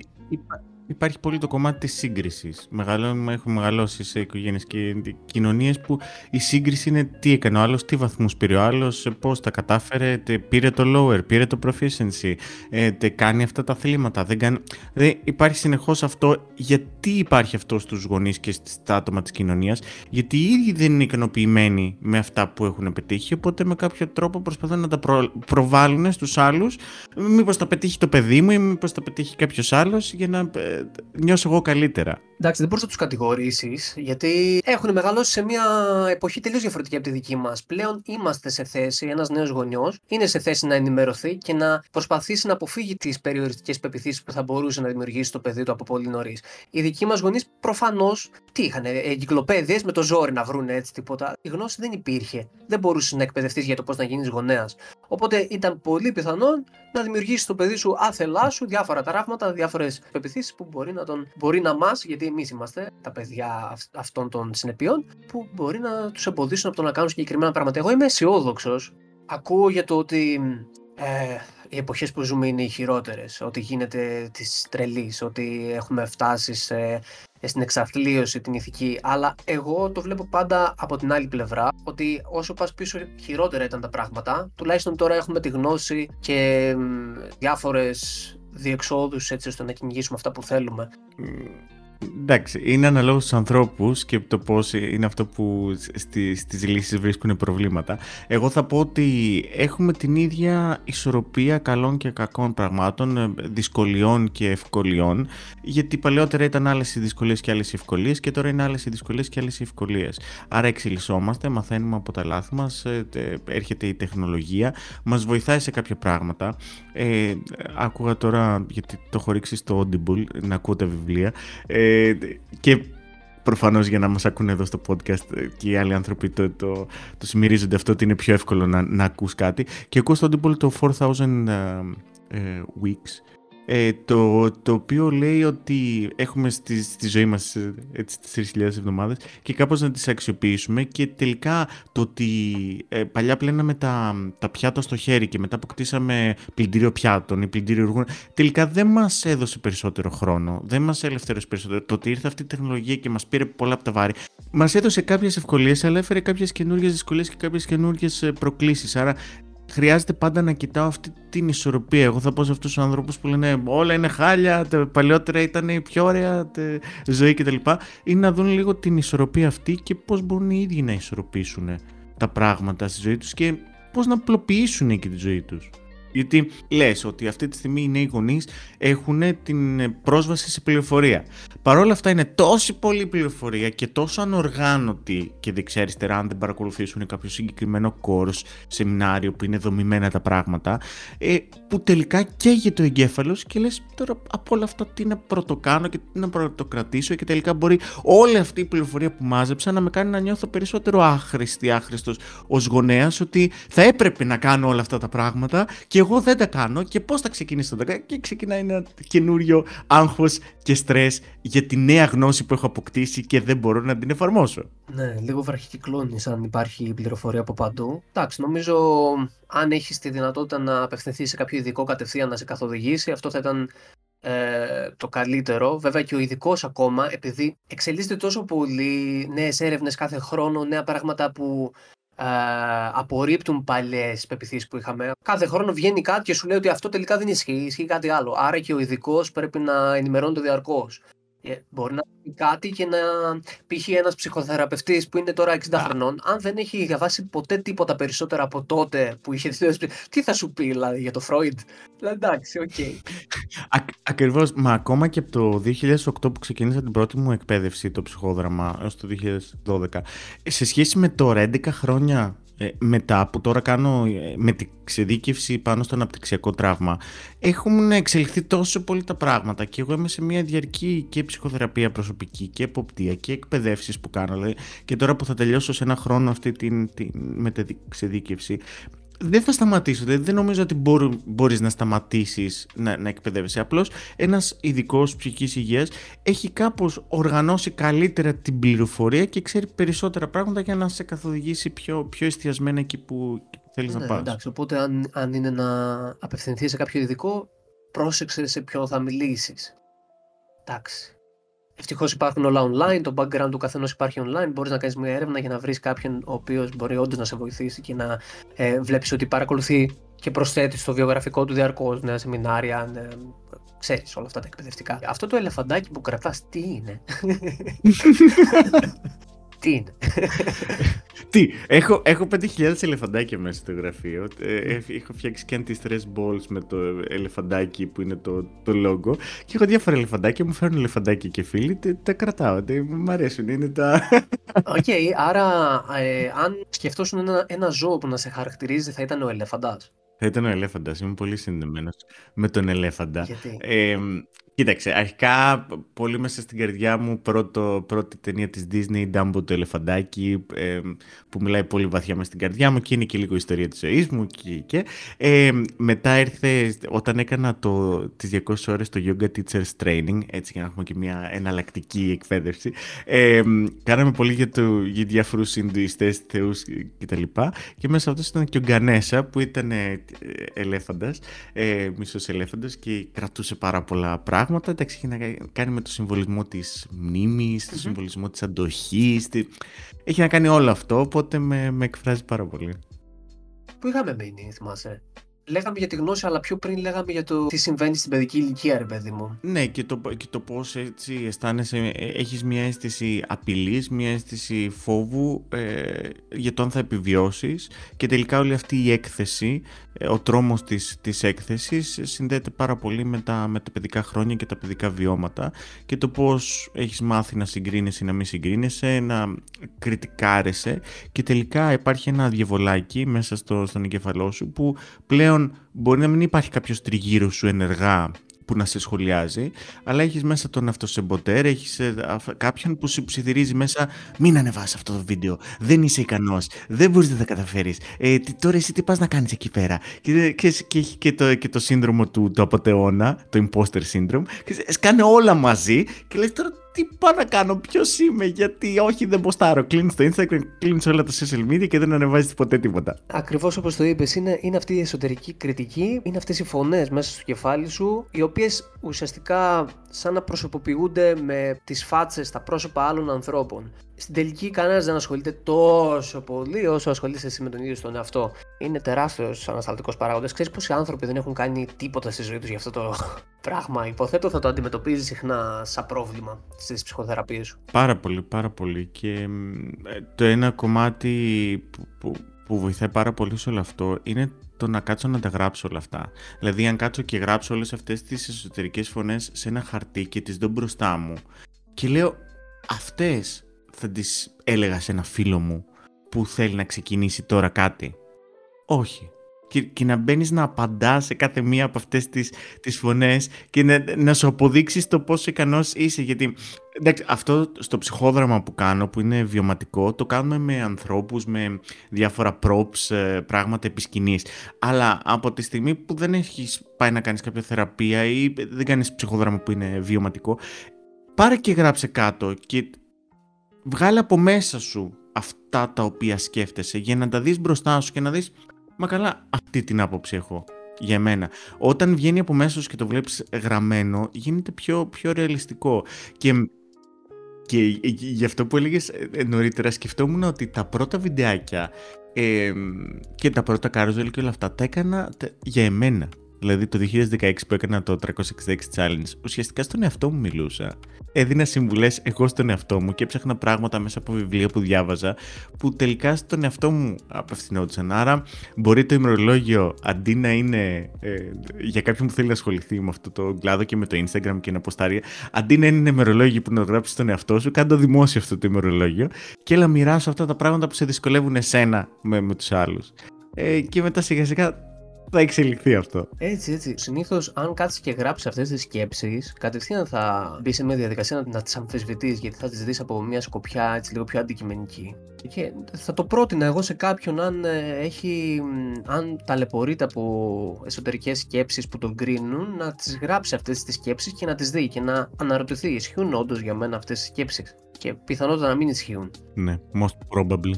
υπάρχει πολύ το κομμάτι της σύγκρισης. Μεγαλώνουμε, έχουμε μεγαλώσει σε οικογένειες και κοινωνίες που η σύγκριση είναι τι έκανε ο άλλος, τι βαθμούς πήρε ο άλλος, πώς τα κατάφερε, τε, πήρε το lower, πήρε το proficiency, ε, τε, κάνει αυτά τα αθλήματα. Δεν κάνει... Δεν υπάρχει συνεχώς αυτό. Γιατί υπάρχει αυτό στους γονείς και στα άτομα της κοινωνίας, γιατί οι ίδιοι δεν είναι ικανοποιημένοι με αυτά που έχουν πετύχει, οπότε με κάποιο τρόπο προσπαθούν να τα προ... προβάλλουν στους άλλους, μήπως τα πετύχει το παιδί μου ή μήπως τα πετύχει κάποιος άλλος για να ε, νιώσω εγώ καλύτερα. Εντάξει, δεν μπορείς να τους κατηγορήσεις, γιατί έχουν μεγαλώσει σε μια εποχή τελείως διαφορετική από τη δική μας. Πλέον είμαστε σε θέση, ένας νέος γονιός είναι σε θέση να ενημερωθεί και να προσπαθήσει να αποφύγει τις περιοριστικές πεπιθήσεις που θα μπορούσε να δημιουργήσει το παιδί του από πολύ νωρίς. Οι δικοί μας γονείς προφανώς τι είχαν, εγκυκλοπαίδειες με το ζόρι να βρουν έτσι τίποτα. Η γνώση δεν υπήρχε. Δεν μπορούσες να εκπαιδευτείς για το πώς να γίνεις γονέας. Οπότε ήταν πολύ πιθανόν να δημιουργήσεις το παιδί σου άθελά σου διάφορα ταράγματα, διάφορες πεπιθήσεις που μπορεί να, τον, μπορεί να μας, γιατί εμείς είμαστε τα παιδιά αυτών των συνεπειών, που μπορεί να τους εμποδίσουν από το να κάνουν συγκεκριμένα πράγματα. Εγώ είμαι αισιόδοξος. Ακούω για το ότι ε, οι εποχές που ζούμε είναι οι χειρότερες, ότι γίνεται της τρελής, ότι έχουμε φτάσει σε, στην εξαθλίωση την ηθική, αλλά εγώ το βλέπω πάντα από την άλλη πλευρά, ότι όσο πας πίσω χειρότερα ήταν τα πράγματα, τουλάχιστον τώρα έχουμε τη γνώση και διάφορες διεξόδους έτσι ώστε να κυνηγήσουμε αυτά που θέλουμε. Εντάξει, είναι αναλόγως στους ανθρώπους και το πώς είναι αυτό που στι, στις λύσεις βρίσκουν προβλήματα. Εγώ θα πω ότι έχουμε την ίδια ισορροπία καλών και κακών πραγμάτων, ε, δυσκολιών και ευκολιών, γιατί παλαιότερα ήταν άλλες οι δυσκολίες και άλλες οι ευκολίες και τώρα είναι άλλες οι δυσκολίες και άλλες οι ευκολίες. Άρα εξελισσόμαστε, μαθαίνουμε από τα λάθη μας, ε, έρχεται η τεχνολογία, μας βοηθάει σε κάποια πράγματα. Ε, άκουγα τώρα, γιατί το έχω ρίξει στο Audible, να ακούω τα βιβλία, ε, και προφανώς για να μας ακούνε εδώ στο podcast ε, και οι άλλοι άνθρωποι το, το, το συμμερίζονται αυτό ότι είναι πιο εύκολο να, να ακούς κάτι. Και ακούω στο Audible το 4000 ε, Weeks ε, το, το οποίο λέει ότι έχουμε στη, στη ζωή μας ε, έτσι, 4.000 εβδομάδες και κάπως να τις αξιοποιήσουμε και τελικά το ότι ε, παλιά πλέναμε τα, τα πιάτα στο χέρι και μετά αποκτήσαμε πλυντήριο πιάτων ή πλυντήριο οργών τελικά δεν μας έδωσε περισσότερο χρόνο, δεν μας ελευθέρωσε περισσότερο το ότι ήρθε αυτή η τεχνολογία και μας πήρε πολλά από τα βάρη. Μας έδωσε κάποιες ευκολίες αλλά έφερε κάποιες καινούργιες δυσκολίες και κάποιες καινούργιες ε, προκλήσεις. Άρα χρειάζεται πάντα να κοιτάω αυτή την ισορροπία. Εγώ θα πω σε αυτούς τους ανθρώπους που λένε όλα είναι χάλια, τε, παλιότερα ήταν η πιο ωραία τε, ζωή κτλ. Είναι να δουν λίγο την ισορροπία αυτή και πώς μπορούν οι ίδιοι να ισορροπήσουν τα πράγματα στη ζωή τους και πώς να απλοποιήσουν και τη ζωή τους. Γιατί λες ότι αυτή τη στιγμή οι νέοι γονείς έχουν την πρόσβαση σε πληροφορία. Παρ' όλα αυτά είναι τόση πολλή πληροφορία και τόσο ανοργάνωτη και δεξιά-αριστερά, αν δεν παρακολουθήσουν κάποιο συγκεκριμένο course, σεμινάριο που είναι δομημένα τα πράγματα, ε, που τελικά καίγεται ο εγκέφαλος και λες τώρα από όλα αυτά τι να πρωτοκάνω και τι να πρωτοκρατήσω και τελικά μπορεί όλη αυτή η πληροφορία που μάζεψα να με κάνει να νιώθω περισσότερο άχρηστη, άχρηστος ως γονέας, ότι θα έπρεπε να κάνω όλα αυτά τα πράγματα και εγώ δεν τα κάνω και πώς θα ξεκινήσω να τα κάνω και ξεκινάει ένα καινούριο άγχος και στρες για τη νέα γνώση που έχω αποκτήσει και δεν μπορώ να την εφαρμόσω. Ναι, λίγο βραχικυκλώνει αν υπάρχει πληροφορία από παντού. Εντάξει, νομίζω αν έχεις τη δυνατότητα να απευθυνθείς σε κάποιο ειδικό κατευθείαν να σε καθοδηγήσει, αυτό θα ήταν ε, το καλύτερο. Βέβαια και ο ειδικός ακόμα, επειδή εξελίσσεται τόσο πολύ νέες έρευνες κάθε χρόνο, νέα πράγματα που ε, απορρίπτουν παλιές πεπιθήσεις που είχαμε. Κάθε χρόνο βγαίνει κάτι και σου λέει ότι αυτό τελικά δεν ισχύει, ισχύει κάτι άλλο. Άρα και ο ειδικός πρέπει να ενημερώνεται διαρκώς. Ε, μπορεί να πει κάτι και να π.χ. ένας ψυχοθεραπευτής που είναι τώρα 60 χρονών, αν δεν έχει διαβάσει ποτέ τίποτα περισσότερα από τότε που είχε δει. Τι θα σου πει δηλαδή για το Φρόιντ; Δηλαδή, εντάξει, οκ. (laughs) Okay. Ακριβώς. Μα ακόμα και από το 2008 που ξεκίνησα την πρώτη μου εκπαίδευση, το ψυχόδραμα, έως το 2012, σε σχέση με τώρα, 11 χρόνια ε, μετά που τώρα κάνω ε, με την εξειδίκευση πάνω στο αναπτυξιακό τραύμα έχουν εξελιχθεί τόσο πολύ τα πράγματα και εγώ είμαι σε μια διαρκή και ψυχοθεραπεία προσωπική και εποπτεία και εκπαιδεύσεις που κάνω και τώρα που θα τελειώσω σε ένα χρόνο αυτή την, την μεταξεδίκευση δεν θα σταματήσω. Δεν νομίζω ότι μπορεί, μπορείς να σταματήσεις να, να εκπαιδεύεσαι. Απλώς ένας ειδικός ψυχικής υγείας έχει κάπως οργανώσει καλύτερα την πληροφορία και ξέρει περισσότερα πράγματα για να σε καθοδηγήσει πιο, πιο εστιασμένα εκεί που θέλεις να ναι, πας. Εντάξει, οπότε αν, αν είναι να απευθυνθείς σε κάποιο ειδικό, πρόσεξε σε ποιον θα μιλήσεις. Εντάξει. Ευτυχώς υπάρχουν όλα online, το background του καθενός υπάρχει online. Μπορείς να κάνεις μια έρευνα για να βρεις κάποιον ο οποίος μπορεί όντως να σε βοηθήσει και να ε, βλέπεις ότι παρακολουθεί και προσθέτει στο βιογραφικό του διαρκώς νέα σεμινάρια. Ναι, ξέρεις όλα αυτά τα εκπαιδευτικά. Αυτό το ελεφαντάκι που κρατάς, τι είναι; (laughs) (laughs) τι είναι. Τι, έχω, έχω 5.000 ελεφαντάκια μέσα στο γραφείο. Ε, έχω φτιάξει και anti-stress balls με το ελεφαντάκι που είναι το, το logo. Και έχω διάφορα ελεφαντάκια, μου φέρνουν ελεφαντάκια και φίλοι, τα κρατάω. Μου αρέσουν, είναι τα... OK, okay, άρα ε, αν σκεφτόσουν ένα, ένα ζώο που να σε χαρακτηρίζει θα ήταν ο ελέφαντας. Θα ήταν ο ελέφαντας, είμαι πολύ συνδεμένος με τον ελέφαντα. Γιατί; Ε, Κοίταξε, αρχικά πολύ μέσα στην καρδιά μου πρώτο, πρώτη ταινία της Disney, Dumbo το ελεφαντάκι, ε, που μιλάει πολύ βαθιά μέσα στην καρδιά μου και είναι και λίγο ιστορία της ζωής μου και, και. Ε, μετά ήρθε όταν έκανα το, τις 200 ώρες το Yoga Teachers Training, έτσι για να έχουμε και μια εναλλακτική εκπαίδευση, ε, κάναμε πολύ για, το, για διάφορους Ινδουιστές, θεούς κτλ. Και μέσα αυτός ήταν και ο Γκανέσα που ήταν ε, ελέφαντας, ε, μισός ελέφαντας και κρατούσε πάρα πολλά πράγματα πράγματα. Εντάξει, έχει να κάνει με το συμβολισμό της μνήμης, το συμβολισμό της αντοχής. Έχει να κάνει όλο αυτό, οπότε με, με εκφράζει πάρα πολύ. Πού είχαμε μείνει, θυμάσαι; Λέγαμε για τη γνώση, αλλά πιο πριν λέγαμε για το τι συμβαίνει στην παιδική ηλικία, ρε παιδί μου. Ναι, και το, και το πώς έτσι αισθάνεσαι, ε, έχεις μια αίσθηση απειλής, μια αίσθηση φόβου ε, για το αν θα επιβιώσεις. Και τελικά όλη αυτή η έκθεση, ε, ο τρόμος της της έκθεσης συνδέεται πάρα πολύ με τα, με τα παιδικά χρόνια και τα παιδικά βιώματα και το πώς έχεις μάθει να συγκρίνεσαι ή να μην συγκρίνεσαι, να κριτικάρεσαι και τελικά υπάρχει ένα διαβολάκι μέσα στο, στον εγκεφαλό σου που πλέον πλέον μπορεί να μην υπάρχει κάποιος τριγύρω σου ενεργά που να σε σχολιάζει, αλλά έχεις μέσα τον αυτοσεμποτέρ, έχεις ε, κάποιον που σου ψιθυρίζει μέσα μην ανεβάσεις αυτό το βίντεο, δεν είσαι ικανός, δεν μπορείς να τα καταφέρεις, ε, τώρα εσύ τι πας να κάνεις εκεί πέρα; Και, και, και έχει και το, και το σύνδρομο του, του απατεώνα, το imposter syndrome, και σκάνε όλα μαζί και λες τώρα τι πάω να κάνω, ποιος είμαι, γιατί όχι δεν ποστάρω. Κλείνει το Instagram, κλείνεις όλα τα social media και δεν ανεβάζεις ποτέ τίποτα. Ακριβώς όπως το είπες, είναι, είναι αυτή η εσωτερική κριτική, είναι αυτές οι φωνές μέσα στο κεφάλι σου, οι οποίες ουσιαστικά σαν να προσωποποιούνται με τις φάτσες, τα πρόσωπα άλλων ανθρώπων. Στην τελική, κανένας δεν ασχολείται τόσο πολύ όσο ασχολείσαι εσύ με τον ίδιο τον εαυτό. Είναι τεράστιος ανασταλτικός παράγοντας. Ξέρεις πόσοι άνθρωποι δεν έχουν κάνει τίποτα στη ζωή τους για αυτό το (laughs) πράγμα; Υποθέτω θα το αντιμετωπίζεις συχνά σαν πρόβλημα στις ψυχοθεραπείες σου. Πάρα πολύ, πάρα πολύ. Και ε, το ένα κομμάτι που, που, που βοηθάει πάρα πολύ σε όλο αυτό είναι το να κάτσω να τα γράψω όλα αυτά. Δηλαδή, αν κάτσω και γράψω όλες αυτές τις εσωτερικές φωνές σε ένα χαρτί και τις δω μπροστά μου και λέω, αυτές θα τις έλεγα σε ένα φίλο μου που θέλει να ξεκινήσει τώρα κάτι. Όχι και, και να μπαίνεις να απαντάς σε κάθε μία από αυτές τις τις φωνές και να, να σου αποδείξεις το πόσο ικανός είσαι. Γιατί εντάξει, αυτό στο ψυχόδραμα που κάνω, που είναι βιωματικό, το κάνουμε με ανθρώπους, με διάφορα props, ε, πράγματα επί Αλλά από τη στιγμή που δεν έχεις πάει να κάνεις κάποια θεραπεία ή δεν κάνεις ψυχόδραμα που είναι βιωματικό, πάρε και γράψε κάτω και βγάλε από μέσα σου αυτά τα οποία σκέφτεσαι για να τα δεις μπροστά σου και να δεις Μα καλά, αυτή την άποψη έχω για μένα. Όταν βγαίνει από μέσα σου και το βλέπεις γραμμένο, γίνεται πιο, πιο ρεαλιστικό. Και, και γι' αυτό που έλεγες ε, νωρίτερα, σκεφτόμουν ότι τα πρώτα βιντεάκια ε, και τα πρώτα carousel και όλα αυτά τα έκανα για εμένα. Δηλαδή το 2016 που έκανα το 366 Challenge, ουσιαστικά στον εαυτό μου μιλούσα. Έδινα συμβουλές εγώ στον εαυτό μου και έψαχνα πράγματα μέσα από βιβλία που διάβαζα που τελικά στον εαυτό μου απευθυνόντουσαν. Άρα μπορεί το ημερολόγιο αντί να είναι ε, για κάποιον που θέλει να ασχοληθεί με αυτό το κλάδο και με το Instagram και να αποστάρει, αντί να είναι ημερολόγιο που να γράψει στον εαυτό σου, κάνε το δημόσιο αυτό το ημερολόγιο και έλα μοιράσω αυτά τα πράγματα που σε δυσκολεύουν εσένα με, με τους άλλους. Ε, και μετά σιγά σιγά θα εξελιχθεί αυτό. Έτσι, έτσι. Συνήθως, αν κάτσει και γράψεις αυτές τις σκέψεις, κατευθείαν θα μπεις σε μια διαδικασία να, να τις αμφισβητείς, γιατί θα τις δεις από μια σκοπιά έτσι λίγο πιο αντικειμενική. Και θα το πρότεινα εγώ σε κάποιον αν ε, έχει, αν ταλαιπωρείται από εσωτερικές σκέψεις που τον κρίνουν, να τις γράψει αυτές τις σκέψεις και να τις δει και να αναρωτηθεί, ισχύουν όντως για μένα αυτές τις σκέψεις; Και πιθανότατα να μην ισχύουν. Ναι, most probably.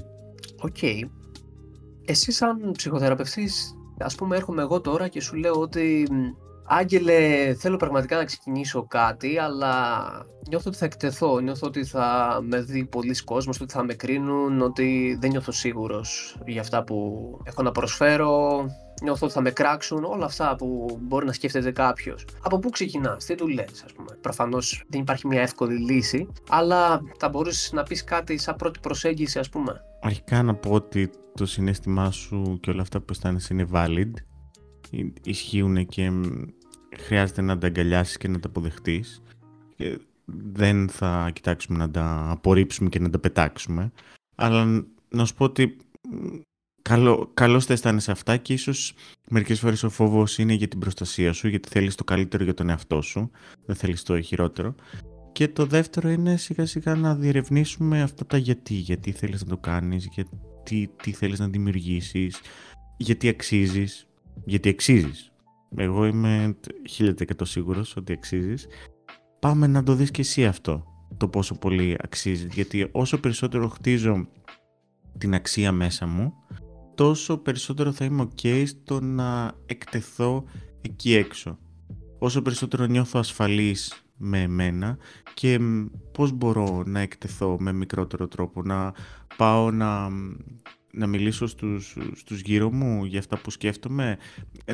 OK. Okay. Εσύ σαν ψυχοθεραπευτής Ας πούμε έρχομαι εγώ τώρα και σου λέω ότι Άγγελε, θέλω πραγματικά να ξεκινήσω κάτι, αλλά νιώθω ότι θα εκτεθώ, νιώθω ότι θα με δει πολύς κόσμος, ότι θα με κρίνουν, ότι δεν νιώθω σίγουρος για αυτά που έχω να προσφέρω, νιώθω ότι θα με κράξουν, όλα αυτά που μπορεί να σκέφτεται κάποιος. Από πού ξεκινάς, τι του λες, ας πούμε. Προφανώς δεν υπάρχει μια εύκολη λύση, αλλά θα μπορούσες να πεις κάτι σαν πρώτη προσέγγιση, ας πούμε. Αρχικά να πω ότι το συνέστημά σου και όλα αυτά που αισθάνεσαι είναι valid, ισχύουν και χρειάζεται να τα αγκαλιάσεις και να τα αποδεχτείς. Και δεν θα κοιτάξουμε να τα απορρίψουμε και να τα πετάξουμε, αλλά να σου πω ότι καλό, καλώς θα αισθάνεσαι αυτά και ίσως μερικές φορές ο φόβος είναι για την προστασία σου, γιατί θέλεις το καλύτερο για τον εαυτό σου, δεν θέλεις το χειρότερο. Και το δεύτερο είναι σιγά σιγά να διερευνήσουμε αυτά τα γιατί, γιατί θέλεις να το κάνεις, γιατί τι θέλεις να δημιουργήσεις, γιατί αξίζεις, γιατί αξίζεις. Εγώ είμαι 1000% σίγουρος ότι αξίζεις. Πάμε να το δεις και εσύ αυτό, το πόσο πολύ αξίζεις. Γιατί όσο περισσότερο χτίζω την αξία μέσα μου, τόσο περισσότερο θα είμαι ok στο να εκτεθώ εκεί έξω. Όσο περισσότερο νιώθω ασφαλής με εμένα και πώς μπορώ να εκτεθώ με μικρότερο τρόπο, να πάω να, να μιλήσω στους, στους γύρω μου για αυτά που σκέφτομαι,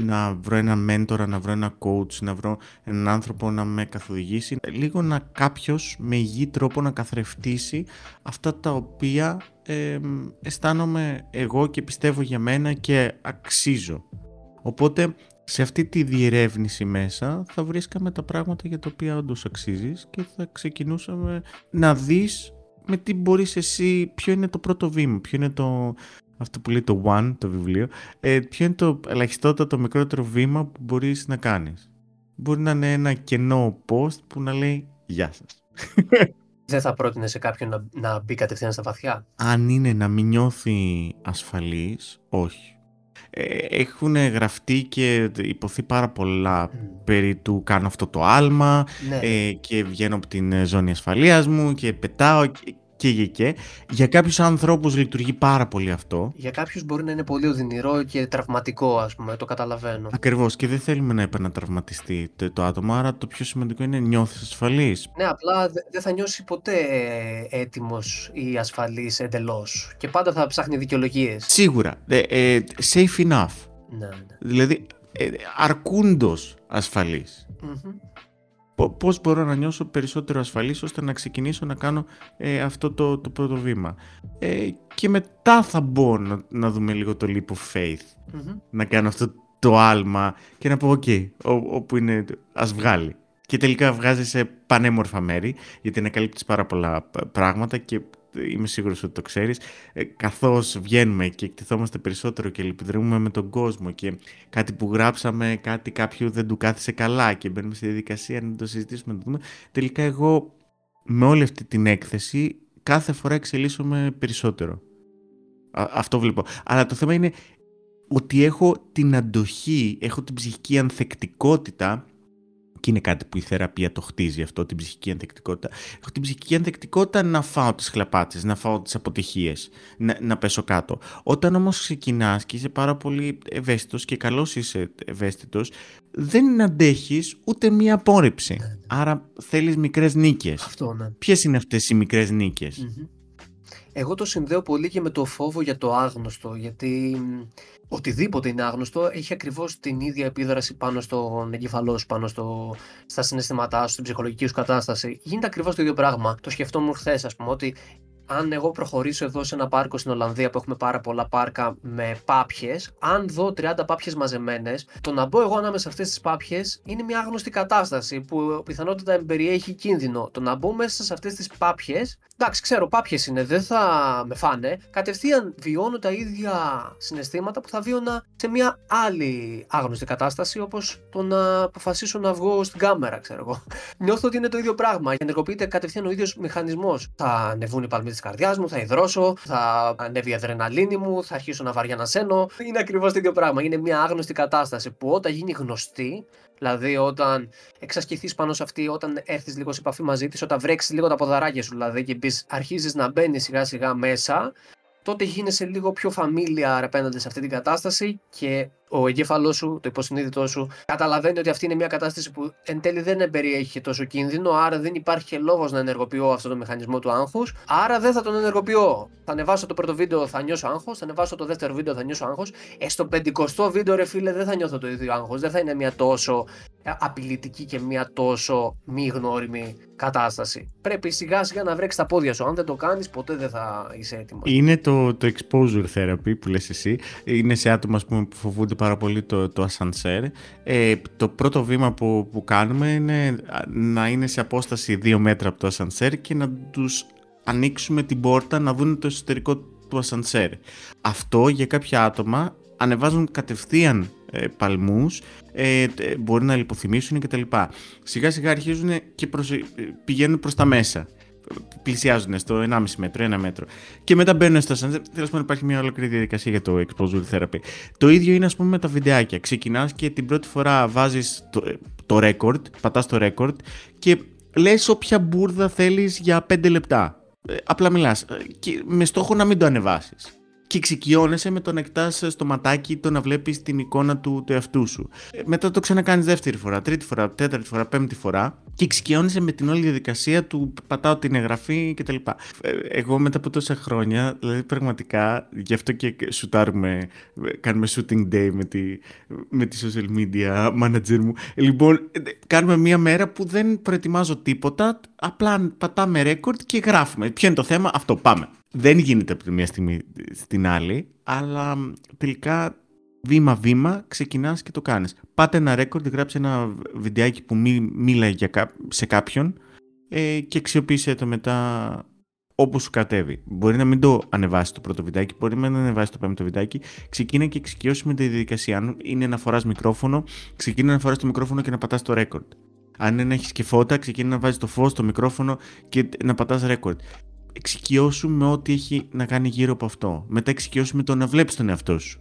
να βρω ένα μέντορα, να βρω ένα coach, να βρω έναν άνθρωπο να με καθοδηγήσει, λίγο να κάποιος με υγιή τρόπο να καθρεφτήσει αυτά τα οποία ε, αισθάνομαι εγώ και πιστεύω για μένα και αξίζω. Οπότε σε αυτή τη διερεύνηση μέσα θα βρίσκαμε τα πράγματα για τα οποία όντως αξίζεις και θα ξεκινούσαμε να δεις με τι μπορείς εσύ, ποιο είναι το πρώτο βήμα, ποιο είναι το, αυτό που λέει το one, το βιβλίο, ε, ποιο είναι το ελαχιστότερο, το μικρότερο βήμα που μπορείς να κάνεις. Μπορεί να είναι ένα κενό post που να λέει «Γεια σας». Δεν θα πρότεινε σε κάποιον να, να μπει κατευθείαν στα βαθιά; Αν είναι να μην νιώθει ασφαλής, όχι. Ε, έχουν γραφτεί και υποθεί πάρα πολλά περί του κάνω αυτό το άλμα ναι. ε, και βγαίνω από την ζώνη ασφαλείας μου και πετάω και, και, Για κάποιους ανθρώπους λειτουργεί πάρα πολύ αυτό. Για κάποιους μπορεί να είναι πολύ οδυνηρό και τραυματικό, ας πούμε, το καταλαβαίνω. Ακριβώς. Και δεν θέλουμε να επανατραυματιστεί το άτομο. Άρα το πιο σημαντικό είναι νιώθεις ασφαλής. Ναι, απλά δεν θα νιώσει ποτέ έτοιμος ή ασφαλής εντελώς. Και πάντα θα ψάχνει δικαιολογίες. Σίγουρα. Ε, ε, safe enough. Ναι, ναι. Δηλαδή, ε, αρκούντως ασφαλής. Πώς μπορώ να νιώσω περισσότερο ασφαλής ώστε να ξεκινήσω να κάνω ε, αυτό το, το πρώτο βήμα. Ε, και μετά θα μπω να, να δούμε λίγο το leap of faith. Να κάνω αυτό το άλμα και να πω OK, okay, όπου είναι ας βγάλει. Και τελικά βγάζει σε πανέμορφα μέρη, γιατί ανακαλύπτεις πάρα πολλά πράγματα και είμαι σίγουρος ότι το ξέρεις, ε, καθώς βγαίνουμε και εκτιθόμαστε περισσότερο και λυπηδρούμε με τον κόσμο και κάτι που γράψαμε, κάτι κάποιου δεν του κάθισε καλά και μπαίνουμε στη διαδικασία να το συζητήσουμε, να το δούμε. Τελικά εγώ με όλη αυτή την έκθεση κάθε φορά εξελίσσομαι περισσότερο. αυτό βλέπω. Αλλά το θέμα είναι ότι έχω την αντοχή, έχω την ψυχική ανθεκτικότητα και είναι κάτι που η θεραπεία το χτίζει αυτό, την ψυχική ανθεκτικότητα. Έχω την ψυχική ανθεκτικότητα να φάω τις χλαπάτσες, να φάω τις αποτυχίες, να, να πέσω κάτω. Όταν όμως ξεκινάς και είσαι πάρα πολύ ευαίσθητος και καλός είσαι ευαίσθητος, δεν αντέχεις ούτε μία απόρριψη. Ναι, ναι. Άρα θέλεις μικρές νίκες. Αυτό, ναι. Ποιες είναι αυτές οι μικρές Εγώ το συνδέω πολύ και με το φόβο για το άγνωστο, γιατί οτιδήποτε είναι άγνωστο έχει ακριβώς την ίδια επίδραση πάνω στον εγκεφαλό σου, πάνω στο, στα συναισθήματά σου, στην ψυχολογική σου κατάσταση. Γίνεται ακριβώς το ίδιο πράγμα. Το σκεφτόμουν χθες, ας πούμε, ότι αν εγώ προχωρήσω εδώ σε ένα πάρκο στην Ολλανδία που έχουμε πάρα πολλά πάρκα με πάπιες, αν δω 30 πάπιες μαζεμένες, το να μπω εγώ ανάμεσα σε αυτές τις πάπιες είναι μια άγνωστη κατάσταση που πιθανότητα εμπεριέχει κίνδυνο. Το να μπω μέσα σε αυτές τις πάπιες, εντάξει, ξέρω, πάπιες είναι, δεν θα με φάνε. Κατευθείαν βιώνω τα ίδια συναισθήματα που θα βίωνα σε μια άλλη άγνωστη κατάσταση, όπως το να αποφασίσω να βγω στην κάμερα, ξέρω εγώ. Νιώθω ότι είναι το ίδιο πράγμα. Ενεργοποιείται κατευθείαν ο ίδιος μηχανισμός. Θα ανεβούν οι παλμοί της καρδιάς μου, θα υδρώσω, θα ανέβει η αδρεναλίνη μου, θα αρχίσω να βαριά να σένω. Είναι ακριβώς το ίδιο πράγμα. Είναι μια άγνωστη κατάσταση που όταν γίνει γνωστή, Δηλαδή, όταν εξασκηθείς πάνω σε αυτή, όταν έρθεις λίγο σε επαφή μαζί της, όταν βρέξεις λίγο τα ποδαράκια σου, δηλαδή, και αρχίζεις να μπαίνεις σιγά σιγά μέσα, τότε γίνεσαι λίγο πιο familiar απέναντι σε αυτή την κατάσταση και ο εγκέφαλός σου, το υποσυνείδητό σου, καταλαβαίνει ότι αυτή είναι μια κατάσταση που εν τέλει δεν περιέχει τόσο κίνδυνο, άρα δεν υπάρχει λόγος να ενεργοποιώ αυτό το μηχανισμό του άγχους. Άρα δεν θα τον ενεργοποιώ. Θα ανεβάσω το πρώτο βίντεο, θα νιώσω άγχος. Θα ανεβάσω το δεύτερο βίντεο, θα νιώσω άγχος. Ε, στο πεντηκοστό βίντεο, ρε φίλε, δεν θα νιώθω το ίδιο άγχος. Δεν θα είναι μια τόσο απειλητική και μια τόσο μη γνώριμη κατάσταση. Πρέπει σιγά σιγά να βρέξεις τα πόδια σου. Αν δεν το κάνεις, ποτέ δεν θα είσαι έτοιμος. Είναι το, το exposure therapy που λες εσύ. Είναι σε άτομα πούμε, που φοβούνται πάρα πολύ το, το ασανσέρ. Ε, το πρώτο βήμα που, που κάνουμε είναι να είναι σε απόσταση 2 μέτρα από το ασανσέρ και να τους ανοίξουμε την πόρτα να δουν το εσωτερικό του ασανσέρ. Αυτό για κάποια άτομα ανεβάζουν κατευθείαν ε, παλμούς, ε, μπορεί να λιποθυμήσουν κτλ. Σιγά σιγά αρχίζουν και προς, ε, πηγαίνουν προς τα μέσα πλησιάζουν στο 1,5 μέτρο, 1 μέτρο. Και μετά μπαίνουν στο sunset. Τέλος πάντων, υπάρχει μια ολόκληρη διαδικασία για το exposure therapy. Το ίδιο είναι, ας πούμε, με τα βιντεάκια. Ξεκινάς και την πρώτη φορά βάζεις το, το record, πατάς το record και λες όποια μπουρδα θέλεις για 5 λεπτά. Ε, απλά μιλάς. Ε, με στόχο να μην το ανεβάσεις και εξοικειώνεσαι με το να εκτά στο ματάκι το να βλέπεις την εικόνα του, του εαυτού σου. Ε, μετά το ξανακάνεις δεύτερη φορά, τρίτη φορά, τέταρτη φορά, πέμπτη φορά και εξοικειώνεσαι με την όλη διαδικασία του πατάω την εγγραφή κτλ. Ε, εγώ μετά από τόσα χρόνια, δηλαδή πραγματικά, γι' αυτό και σουτάρουμε, κάνουμε shooting day με τη, με τη social media manager μου. Λοιπόν, ε, κάνουμε μία μέρα που δεν προετοιμάζω τίποτα, απλά πατάμε record και γράφουμε. Ποιο είναι το θέμα, αυτό πάμε δεν γίνεται από τη μία στιγμή στην άλλη, αλλά τελικά βήμα-βήμα ξεκινάς και το κάνεις. Πάτε ένα ρέκορντ, γράψε ένα βιντεάκι που μι, μίλάει για, σε κάποιον ε, και αξιοποίησε το μετά όπου σου κατέβει. Μπορεί να μην το ανεβάσεις το πρώτο βιντεάκι, μπορεί να ανεβάσεις το πέμπτο βιντεάκι. Ξεκίνα και εξοικειώσει με τη διαδικασία. Αν είναι να φοράς μικρόφωνο, ξεκίνα να φοράς το μικρόφωνο και να πατάς το ρέκορντ. Αν είναι να έχεις και φώτα, ξεκίνα να βάζεις το φως, το μικρόφωνο και να πατάς ρέκορντ εξοικειώσουμε ό,τι έχει να κάνει γύρω από αυτό. Μετά εξοικειώσουμε το να βλέπεις τον εαυτό σου.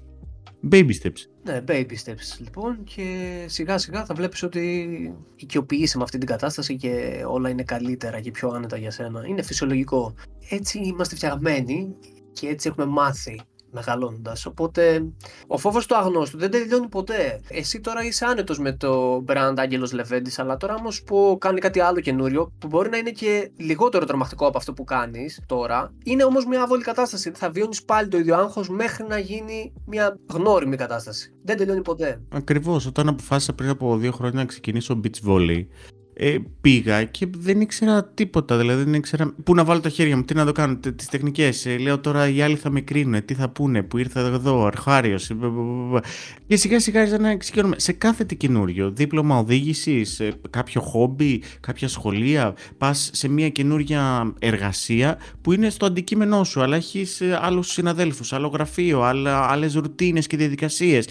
Baby steps. Ναι, baby steps λοιπόν και σιγά σιγά θα βλέπεις ότι οικειοποιείσαι με αυτή την κατάσταση και όλα είναι καλύτερα και πιο άνετα για σένα. Είναι φυσιολογικό. Έτσι είμαστε φτιαγμένοι και έτσι έχουμε μάθει μεγαλώνοντα. Οπότε ο φόβος του αγνώστου δεν τελειώνει ποτέ. Εσύ τώρα είσαι άνετος με το brand Άγγελος Λεβέντης, αλλά τώρα όμως που κάνει κάτι άλλο καινούριο, που μπορεί να είναι και λιγότερο τρομακτικό από αυτό που κάνεις τώρα, είναι όμως μια άβολη κατάσταση. Θα βιώνεις πάλι το ίδιο άγχος μέχρι να γίνει μια γνώριμη κατάσταση. Δεν τελειώνει ποτέ. Ακριβώς. Όταν αποφάσισα πριν από δύο χρόνια να ξεκινήσω beach volley, ε, πήγα και δεν ήξερα τίποτα. Δηλαδή δεν ήξερα πού να βάλω τα χέρια μου, τι να το κάνω, τις τεχνικές. Ε, λέω τώρα οι άλλοι θα με κρίνουν, τι θα πούνε, που ήρθα εδώ, αρχάριος. Και σιγά σιγά άρχισα να εξοικειώνομαι. Σε κάθε τι καινούριο, δίπλωμα οδήγησης, κάποιο χόμπι, κάποια σχολεία, πας σε μια καινούρια εργασία που είναι στο αντικείμενό σου, αλλά έχεις ε, άλλους συναδέλφους, άλλο γραφείο, άλλες ρουτίνες και διαδικασίες.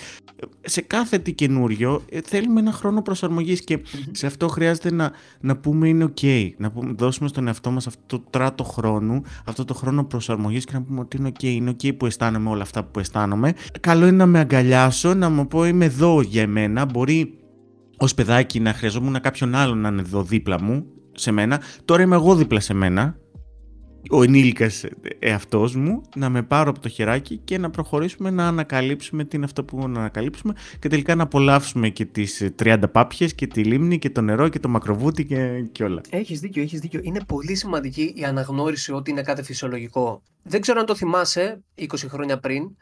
Σε κάθε τι καινούριο ε, θέλουμε ένα χρόνο προσαρμογής και σε αυτό χρειάζεται να, να πούμε είναι OK. Να πούμε, δώσουμε στον εαυτό μας αυτό το τράτο χρόνου, αυτό το χρόνο προσαρμογής και να πούμε ότι είναι OK. Είναι OK που αισθάνομαι όλα αυτά που αισθάνομαι. Καλό είναι να με αγκαλιάσω, να μου πω είμαι εδώ για εμένα. Μπορεί ως παιδάκι να χρειαζόμουν κάποιον άλλον να είναι εδώ δίπλα μου, σε μένα. Τώρα είμαι εγώ δίπλα σε μένα ο ενήλικας εαυτός μου να με πάρω από το χεράκι και να προχωρήσουμε να ανακαλύψουμε τι είναι αυτό που να ανακαλύψουμε και τελικά να απολαύσουμε και τις 30 πάπιες και τη λίμνη και το νερό και το μακροβούτι και, και όλα. Έχεις δίκιο, έχεις δίκιο. Είναι πολύ σημαντική η αναγνώριση ότι είναι κάτι φυσιολογικό. Δεν ξέρω αν το θυμάσαι 20 χρόνια πριν,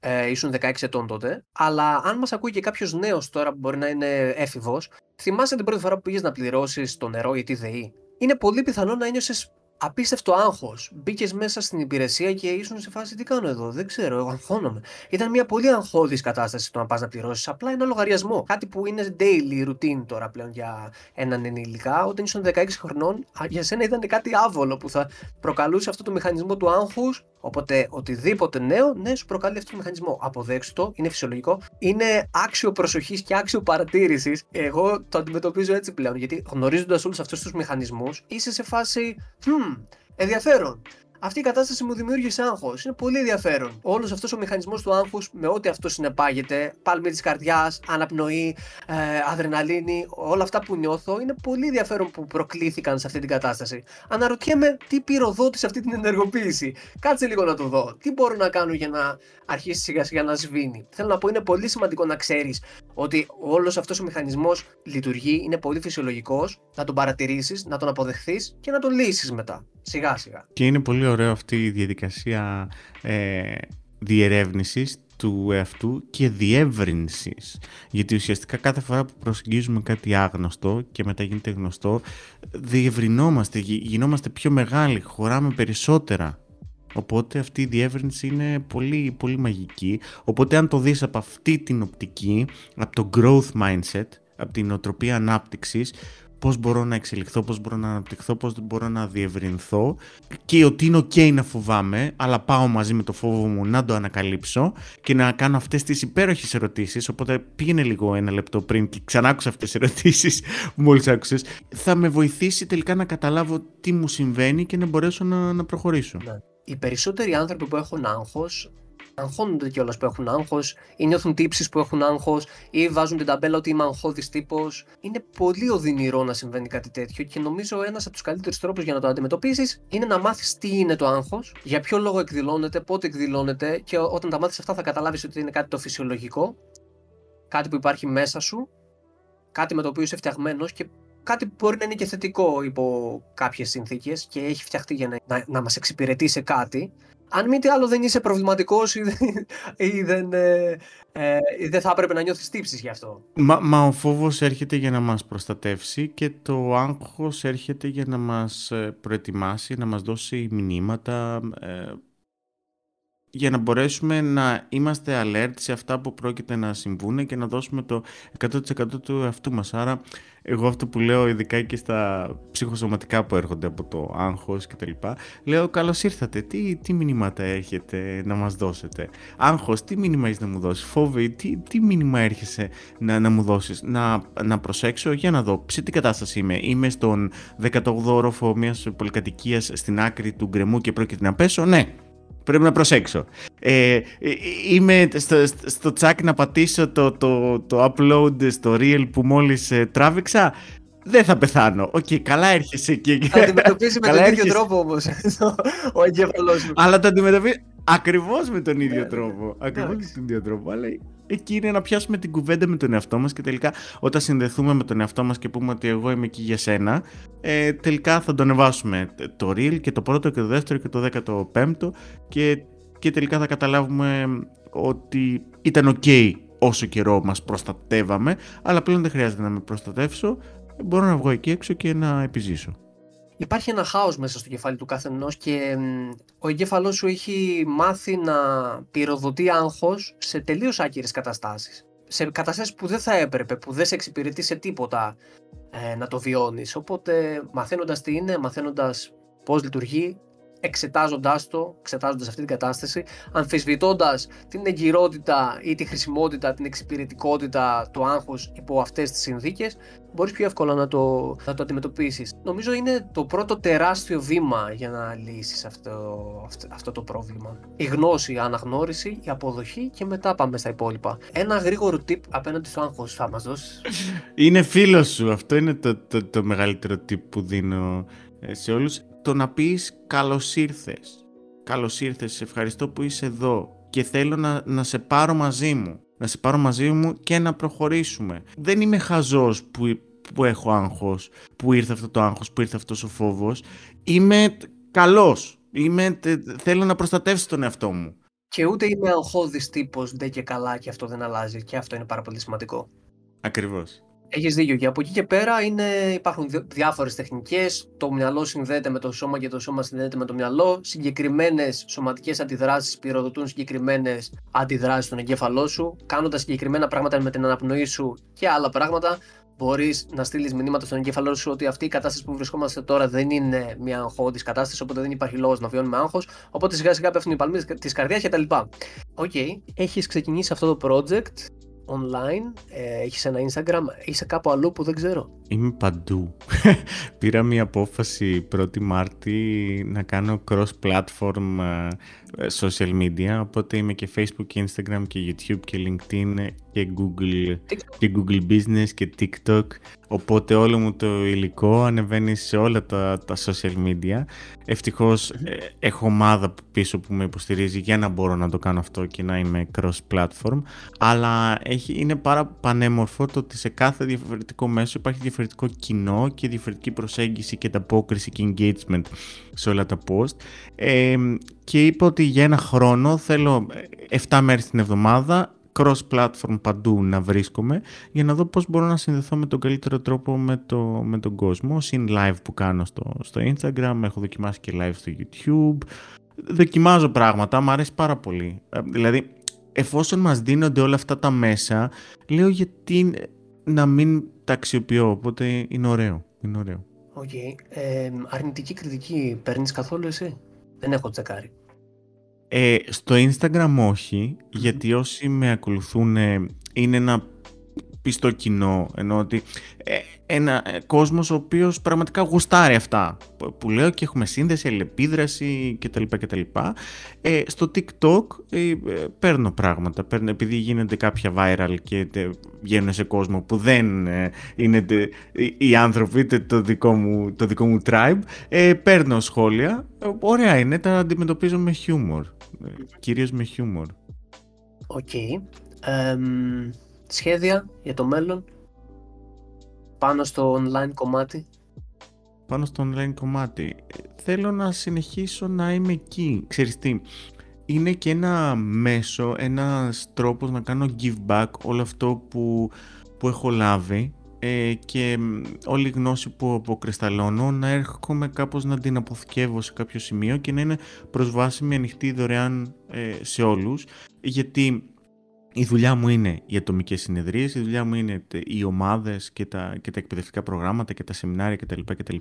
ε, ήσουν 16 ετών τότε, αλλά αν μας ακούει και κάποιος νέος τώρα που μπορεί να είναι έφηβος, θυμάσαι την πρώτη φορά που πήγες να πληρώσεις το νερό ή τη ΔΕΗ; Είναι πολύ πιθανό να ένιωσες απίστευτο άγχος. Μπήκες μέσα στην υπηρεσία και ήσουν σε φάση τι κάνω εδώ. Δεν ξέρω, εγώ αγχώνομαι. Ήταν μια πολύ αγχώδης κατάσταση το να πας να πληρώσεις. Απλά ένα λογαριασμό. Κάτι που είναι daily routine τώρα πλέον για έναν ενήλικα. Όταν ήσουν 16 χρονών, για σένα ήταν κάτι άβολο που θα προκαλούσε αυτό το μηχανισμό του άγχους. Οπότε οτιδήποτε νέο, ναι, σου προκαλεί αυτό το μηχανισμό. Αποδέξου το, είναι φυσιολογικό. Είναι άξιο προσοχής και άξιο παρατήρησης. Εγώ το αντιμετωπίζω έτσι πλέον. Γιατί γνωρίζοντας όλους αυτούς τους μηχανισμούς, είσαι σε φάση. Hm, ενδιαφέρον. Αυτή η κατάσταση μου δημιούργησε άγχος. Είναι πολύ ενδιαφέρον. Όλος αυτός ο μηχανισμός του άγχους, με ό,τι αυτό συνεπάγεται, πάλμη της καρδιάς, αναπνοή, ε, αδρεναλίνη, όλα αυτά που νιώθω, είναι πολύ ενδιαφέρον που προκλήθηκαν σε αυτή την κατάσταση. Αναρωτιέμαι τι πυροδότησε αυτή την ενεργοποίηση. Κάτσε λίγο να το δω. Τι μπορώ να κάνω για να αρχίσει σιγά σιγά να σβήνει; Θέλω να πω, είναι πολύ σημαντικό να ξέρεις ότι όλος αυτός ο μηχανισμός λειτουργεί, είναι πολύ φυσιολογικός, να τον παρατηρήσεις, να τον αποδεχθείς και να τον λύσεις μετά. Σιγά σιγά. Και είναι πολύ ωραίο αυτή η διαδικασία ε, διερεύνησης του εαυτού και διεύρυνσης. Γιατί ουσιαστικά κάθε φορά που προσεγγίζουμε κάτι άγνωστο και μετά γίνεται γνωστό, διευρυνόμαστε, γινόμαστε πιο μεγάλοι, χωράμε περισσότερα. Οπότε αυτή η διεύρυνση είναι πολύ, πολύ μαγική. Οπότε αν το δεις από αυτή την οπτική, από το growth mindset, από την οτροπία ανάπτυξης, πώς μπορώ να εξελιχθώ, πώς μπορώ να αναπτυχθώ, πώς μπορώ να διευρυνθώ και ότι είναι ok να φοβάμαι, αλλά πάω μαζί με το φόβο μου να το ανακαλύψω και να κάνω αυτές τις υπέροχες ερωτήσεις, οπότε πήγαινε λίγο ένα λεπτό πριν και ξανά άκουσα αυτές τις ερωτήσεις που μόλις άκουσες, θα με βοηθήσει τελικά να καταλάβω τι μου συμβαίνει και να μπορέσω να, να προχωρήσω. Ναι. Οι περισσότεροι άνθρωποι που έχουν άγχος αγχώνονται κιόλας που έχουν άγχος, ή νιώθουν τύψεις που έχουν άγχος, ή βάζουν την ταμπέλα ότι είμαι αγχώδης τύπος. Είναι πολύ οδυνηρό να συμβαίνει κάτι τέτοιο και νομίζω ένας από τους καλύτερους τρόπους για να το αντιμετωπίσεις είναι να μάθεις τι είναι το άγχος, για ποιο λόγο εκδηλώνεται, πότε εκδηλώνεται και όταν τα μάθεις αυτά θα καταλάβεις ότι είναι κάτι το φυσιολογικό, κάτι που υπάρχει μέσα σου, κάτι με το οποίο είσαι φτιαγμένος και κάτι που μπορεί να είναι και θετικό υπό κάποιες συνθήκες και έχει φτιαχτεί για να, να, να μας εξυπηρετεί σε κάτι αν μη τι άλλο δεν είσαι προβληματικός ή, ή δεν, ε, ε, δεν θα έπρεπε να νιώθεις τύψεις γι' αυτό. Μα, μα ο φόβος έρχεται για να μας προστατεύσει και το άγχος έρχεται για να μας ε, προετοιμάσει, να μας δώσει μηνύματα, ε, για να μπορέσουμε να είμαστε alert σε αυτά που πρόκειται να συμβούν και να δώσουμε το 100% του εαυτού μας. Άρα, εγώ αυτό που λέω ειδικά και στα ψυχοσωματικά που έρχονται από το άγχος και τα λοιπά, λέω καλώς ήρθατε, τι, τι μηνύματα έχετε να μας δώσετε; Άγχος, τι μήνυμα έχεις να μου δώσεις; Φόβη, τι, τι μήνυμα έρχεσαι να, να μου δώσεις; Να, να προσέξω για να δω σε τι κατάσταση είμαι. Είμαι στον 18ο όροφο μιας πολυκατοικίας στην άκρη του γκρεμού και πρόκειται να πέσω; Ναι, Πρέπει να προσέξω. Ε, ε, είμαι στο, στο τσακ να πατήσω το, το, το upload στο reel που μόλις ε, τράβηξα. Δεν θα πεθάνω. OK, okay, καλά έρχεσαι και... Θα αντιμετωπίσει με τον ίδιο τρόπο όμως (laughs) ο εγκέφαλός σου. Αλλά το αντιμετωπίσει ακριβώς με τον ίδιο τρόπο. Ακριβώς με τον ίδιο τρόπο. Αλλά εκεί είναι να πιάσουμε την κουβέντα με τον εαυτό μας και τελικά όταν συνδεθούμε με τον εαυτό μας και πούμε ότι εγώ είμαι εκεί για σένα, ε, τελικά θα το ανεβάσουμε το reel και το πρώτο και το δεύτερο και το δέκατο πέμπτο και, και τελικά θα καταλάβουμε ότι ήταν ok όσο καιρό μας προστατεύαμε, αλλά πλέον δεν χρειάζεται να με προστατεύσω, μπορώ να βγω εκεί έξω και να επιζήσω. Υπάρχει ένα χάος μέσα στο κεφάλι του καθενός και ο εγκέφαλός σου έχει μάθει να πυροδοτεί άγχος σε τελείως άκυρες καταστάσεις. Σε καταστάσεις που δεν θα έπρεπε, που δεν σε εξυπηρετεί σε τίποτα ε, να το βιώνεις. Οπότε μαθαίνοντας τι είναι, μαθαίνοντας πώς λειτουργεί, εξετάζοντάς το, εξετάζοντας αυτή την κατάσταση, αμφισβητώντας την εγκυρότητα ή τη χρησιμότητα, την εξυπηρετικότητα του άγχου υπό αυτές τις συνθήκες, μπορείς πιο εύκολα να το, να το αντιμετωπίσεις. Νομίζω είναι το πρώτο τεράστιο βήμα για να λύσεις αυτό, αυτό, το πρόβλημα. Η γνώση, η αναγνώριση, η αποδοχή και μετά πάμε στα υπόλοιπα. Ένα γρήγορο tip απέναντι στο άγχος θα μας δώσεις. Είναι φίλος σου. Αυτό είναι το, το, το μεγαλύτερο tip που δίνω ε, σε όλους το να πεις καλώς ήρθες. Καλώς ήρθες, σε ευχαριστώ που είσαι εδώ και θέλω να, να σε πάρω μαζί μου. Να σε πάρω μαζί μου και να προχωρήσουμε. Δεν είμαι χαζός που, που έχω άγχος, που ήρθε αυτό το άγχος, που ήρθε αυτός ο φόβος. Είμαι καλός. Είμαι, θέλω να προστατεύσω τον εαυτό μου. Και ούτε είμαι αγχώδης τύπος, ντε και καλά και αυτό δεν αλλάζει και αυτό είναι πάρα πολύ σημαντικό. Ακριβώς. Έχεις δίκιο. Και από εκεί και πέρα είναι, υπάρχουν διάφορες τεχνικές. Το μυαλό συνδέεται με το σώμα και το σώμα συνδέεται με το μυαλό. Συγκεκριμένες σωματικές αντιδράσεις πυροδοτούν συγκεκριμένες αντιδράσεις στον εγκέφαλό σου. Κάνοντας συγκεκριμένα πράγματα με την αναπνοή σου και άλλα πράγματα, μπορείς να στείλεις μηνύματα στον εγκέφαλό σου ότι αυτή η κατάσταση που βρισκόμαστε τώρα δεν είναι μια αγχώδης κατάσταση, οπότε δεν υπάρχει λόγος να βιώνουμε άγχος. Οπότε σιγά σιγά πέφτουν οι παλμοί της καρδιάς κτλ. OK, okay. έχεις ξεκινήσει αυτό το project online, ε, έχεις ένα Instagram, είσαι κάπου αλλού που δεν ξέρω. Είμαι παντού. (laughs) Πήρα μια απόφαση 1η Μάρτη να κάνω cross-platform ε, social media, οπότε είμαι και Facebook και Instagram και YouTube και LinkedIn και Google, και Google Business και TikTok. Οπότε όλο μου το υλικό ανεβαίνει σε όλα τα, τα social media. Ευτυχώς ε, έχω ομάδα πίσω που με υποστηρίζει για να μπορώ να το κάνω αυτό και να είμαι cross-platform. Αλλά έχει, είναι πάρα πανέμορφο το ότι σε κάθε διαφορετικό μέσο υπάρχει διαφορετικό κοινό και διαφορετική προσέγγιση και ανταπόκριση και engagement σε όλα τα post. Ε, και είπα ότι για ένα χρόνο θέλω 7 μέρες την εβδομάδα cross-platform παντού να βρίσκομαι για να δω πώς μπορώ να συνδεθώ με τον καλύτερο τρόπο με, το, με τον κόσμο. Συν live που κάνω στο, στο Instagram, έχω δοκιμάσει και live στο YouTube. Δοκιμάζω πράγματα, μου αρέσει πάρα πολύ. Ε, δηλαδή, εφόσον μας δίνονται όλα αυτά τα μέσα, λέω γιατί να μην τα αξιοποιώ, οπότε είναι ωραίο. Είναι ωραίο. Okay. Ε, αρνητική κριτική παίρνεις καθόλου εσύ; Δεν έχω τσεκάρει. Ε, στο Instagram όχι, γιατί όσοι με ακολουθούν είναι ένα πιστό κοινό, ενώ ότι ε, ένα ε, κόσμος ο οποίος πραγματικά γουστάρει αυτά που λέω και έχουμε σύνδεση, αλληλεπίδραση κτλ. κτλ. Ε, στο TikTok ε, παίρνω πράγματα, παίρνω, επειδή γίνονται κάποια viral και βγαίνουν σε κόσμο που δεν είναι οι άνθρωποι, είτε το δικό μου, το δικό μου tribe, παίρνω σχόλια, ωραία είναι, τα αντιμετωπίζω με χιούμορ, κυρίως με χιούμορ. OK. Okay σχέδια για το μέλλον πάνω στο online κομμάτι. Πάνω στο online κομμάτι. Θέλω να συνεχίσω να είμαι εκεί. Ξέρεις τι, είναι και ένα μέσο, ένας τρόπος να κάνω give back όλο αυτό που, που έχω λάβει ε, και όλη η γνώση που αποκρισταλώνω να έρχομαι κάπως να την αποθηκεύω σε κάποιο σημείο και να είναι προσβάσιμη ανοιχτή δωρεάν ε, σε όλους γιατί η δουλειά μου είναι οι ατομικές συνεδρίες, η δουλειά μου είναι οι ομάδες και τα, και τα εκπαιδευτικά προγράμματα και τα σεμινάρια κτλ. κτλ.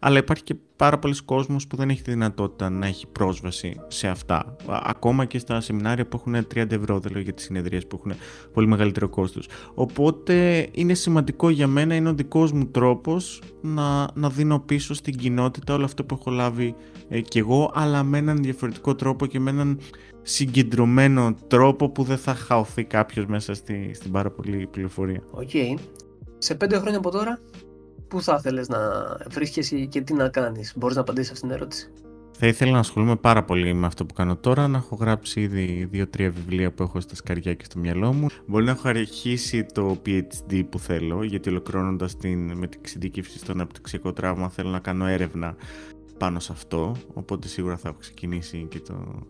Αλλά υπάρχει και πάρα πολλοί κόσμος που δεν έχει τη δυνατότητα να έχει πρόσβαση σε αυτά. Ακόμα και στα σεμινάρια που έχουν 30 ευρώ, δεν λέω για τις συνεδρίες που έχουν πολύ μεγαλύτερο κόστος. Οπότε είναι σημαντικό για μένα, είναι ο δικός μου τρόπος να, να δίνω πίσω στην κοινότητα όλο αυτό που έχω λάβει ε, κι εγώ, αλλά με έναν διαφορετικό τρόπο και με έναν συγκεντρωμένο τρόπο που δεν θα χαωθεί κάποιος μέσα στη, στην πάρα πολύ πληροφορία. OK. Okay. Σε πέντε χρόνια από τώρα, πού θα ήθελες να βρίσκεσαι και τι να κάνεις; Μπορείς να απαντήσεις αυτήν την ερώτηση. Θα ήθελα να ασχολούμαι πάρα πολύ με αυτό που κάνω τώρα, να έχω γράψει ήδη δύο-τρία βιβλία που έχω στα σκαριά και στο μυαλό μου. Μπορεί να έχω αρχίσει το PhD που θέλω, γιατί ολοκληρώνοντας με την εξειδίκευση στο αναπτυξιακό τραύμα θέλω να κάνω έρευνα πάνω σε αυτό, οπότε σίγουρα θα έχω ξεκινήσει και το,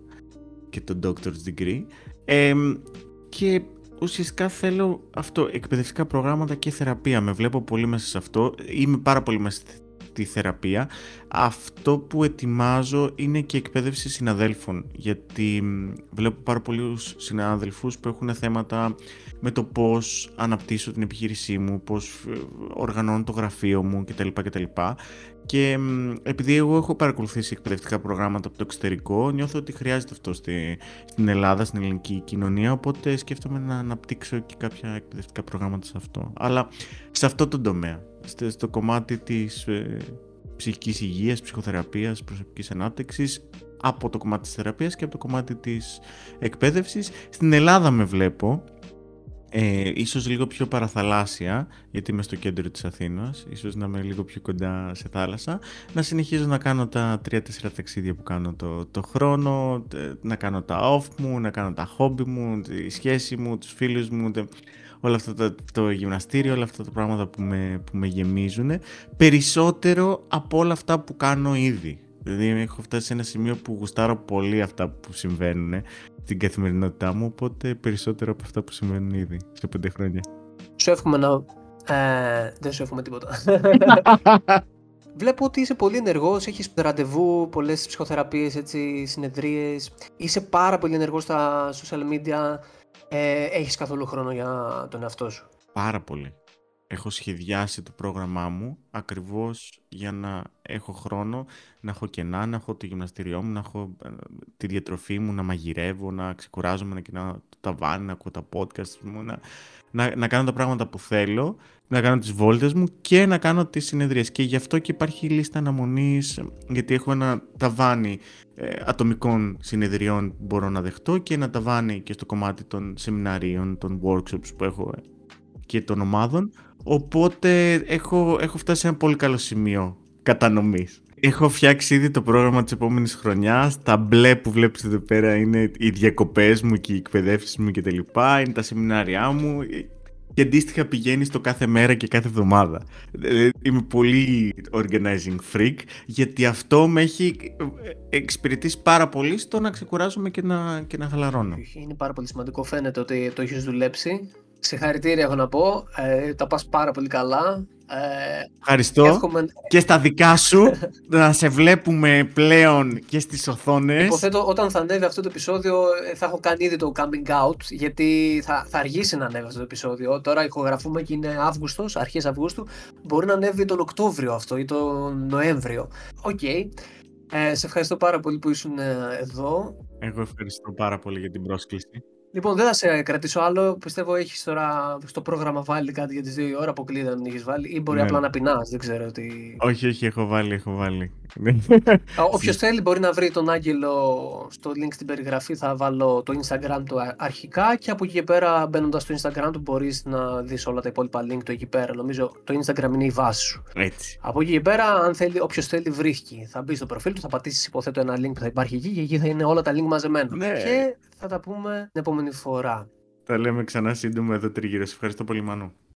και το doctor's degree. και ουσιαστικά θέλω αυτό, εκπαιδευτικά προγράμματα και θεραπεία. Με βλέπω πολύ μέσα σε αυτό. Είμαι πάρα πολύ μέσα στη θεραπεία. Αυτό που ετοιμάζω είναι και εκπαίδευση συναδέλφων, γιατί βλέπω πάρα πολλούς συναδελφούς που έχουν θέματα με το πώς αναπτύσσω την επιχείρησή μου, πώς ε, οργανώνω το γραφείο μου κτλ. κτλ. Και επειδή εγώ έχω παρακολουθήσει εκπαιδευτικά προγράμματα από το εξωτερικό, νιώθω ότι χρειάζεται αυτό στη, στην Ελλάδα, στην ελληνική κοινωνία, οπότε σκέφτομαι να αναπτύξω και κάποια εκπαιδευτικά προγράμματα σε αυτό. Αλλά σε αυτό το τομέα, στο κομμάτι της ε, ψυχικής υγείας, ψυχοθεραπείας, προσωπικής ανάπτυξης, από το κομμάτι της θεραπείας και από το κομμάτι της εκπαίδευσης. Στην Ελλάδα με βλέπω, ε, ίσως λίγο πιο παραθαλάσσια, γιατί είμαι στο κέντρο της Αθήνας, ίσως να είμαι λίγο πιο κοντά σε θάλασσα, να συνεχίζω να κάνω τα 3-4 ταξίδια που κάνω το, το χρόνο, να κάνω τα off μου, να κάνω τα hobby μου, τη σχέση μου, τους φίλους μου, όλα αυτά το, το γυμναστήριο, όλα αυτά τα πράγματα που με, που με γεμίζουν, περισσότερο από όλα αυτά που κάνω ήδη. Δηλαδή έχω φτάσει σε ένα σημείο που γουστάρω πολύ αυτά που συμβαίνουν στην καθημερινότητά μου, οπότε περισσότερο από αυτά που συμβαίνουν ήδη σε πέντε χρόνια. Σου εύχομαι να... Ε, δεν σου εύχομαι τίποτα. (laughs) Βλέπω ότι είσαι πολύ ενεργός, έχεις ραντεβού, πολλές ψυχοθεραπείες, συνεδρίες. Είσαι πάρα πολύ ενεργός στα social media. Ε, έχεις καθόλου χρόνο για τον εαυτό σου; Πάρα πολύ έχω σχεδιάσει το πρόγραμμά μου ακριβώς για να έχω χρόνο, να έχω κενά, να έχω το γυμναστήριό μου, να έχω ε, τη διατροφή μου, να μαγειρεύω, να ξεκουράζομαι, να κοινάω το ταβάνι, να ακούω τα podcast μου, να, να, να κάνω τα πράγματα που θέλω, να κάνω τις βόλτες μου και να κάνω τις συνεδρίες. Και γι' αυτό και υπάρχει λίστα αναμονής, γιατί έχω ένα ταβάνι ε, ατομικών συνεδριών που μπορώ να δεχτώ και ένα ταβάνι και στο κομμάτι των σεμιναρίων, των workshops που έχω ε, και των ομάδων. Οπότε έχω, έχω φτάσει σε ένα πολύ καλό σημείο κατανομής. Έχω φτιάξει ήδη το πρόγραμμα της επόμενης χρονιάς. Τα μπλε που βλέπεις εδώ πέρα είναι οι διακοπές μου και οι εκπαιδεύσεις μου και τα λοιπά. Είναι τα σεμινάρια μου. Και αντίστοιχα πηγαίνεις το κάθε μέρα και κάθε εβδομάδα. Ε, είμαι πολύ organizing freak, γιατί αυτό με έχει εξυπηρετήσει πάρα πολύ στο να ξεκουράζομαι και να, και να χαλαρώνω. Είναι πάρα πολύ σημαντικό. Φαίνεται ότι το έχεις δουλέψει Συγχαρητήρια έχω να πω. Ε, τα πας πάρα πολύ καλά. Ε, Ευχαριστώ. Και στα δικά σου (laughs) να σε βλέπουμε πλέον και στις οθόνες. Υποθέτω όταν θα ανέβει αυτό το επεισόδιο ε, θα έχω κάνει ήδη το coming out γιατί θα, θα αργήσει να ανέβει αυτό το επεισόδιο. Τώρα ηχογραφούμε και είναι Αύγουστος, αρχές Αυγούστου. Μπορεί να ανέβει τον Οκτώβριο αυτό ή τον Νοέμβριο. OK. Okay. Ε, σε ευχαριστώ πάρα πολύ που ήσουν ε, εδώ. Εγώ ευχαριστώ πάρα πολύ για την πρόσκληση. Λοιπόν, δεν θα σε κρατήσω άλλο. Πιστεύω έχεις τώρα στο πρόγραμμα βάλει κάτι για τις δύο ώρα. Αποκλείται αν έχεις βάλει, ή μπορεί ναι. απλά να πεινάς. Δεν ξέρω τι. Όχι, όχι, έχω βάλει, έχω βάλει. Όποιος θέλει μπορεί να βρει τον Άγγελο στο link στην περιγραφή. Θα βάλω το Instagram του αρχικά και από εκεί και πέρα μπαίνοντας στο Instagram του μπορείς να δεις όλα τα υπόλοιπα link του εκεί πέρα. Νομίζω το Instagram είναι η βάση σου. Έτσι. Από εκεί και πέρα, αν θέλει, όποιος θέλει, βρίσκει. Θα μπει στο προφίλ του, θα πατήσεις υποθέτω ένα link που θα υπάρχει εκεί και εκεί θα είναι όλα τα link μαζεμένα. Ναι. Και θα τα πούμε την επόμενη φορά. Τα λέμε ξανά σύντομα εδώ τριγύρω. Σε ευχαριστώ πολύ Μανώ.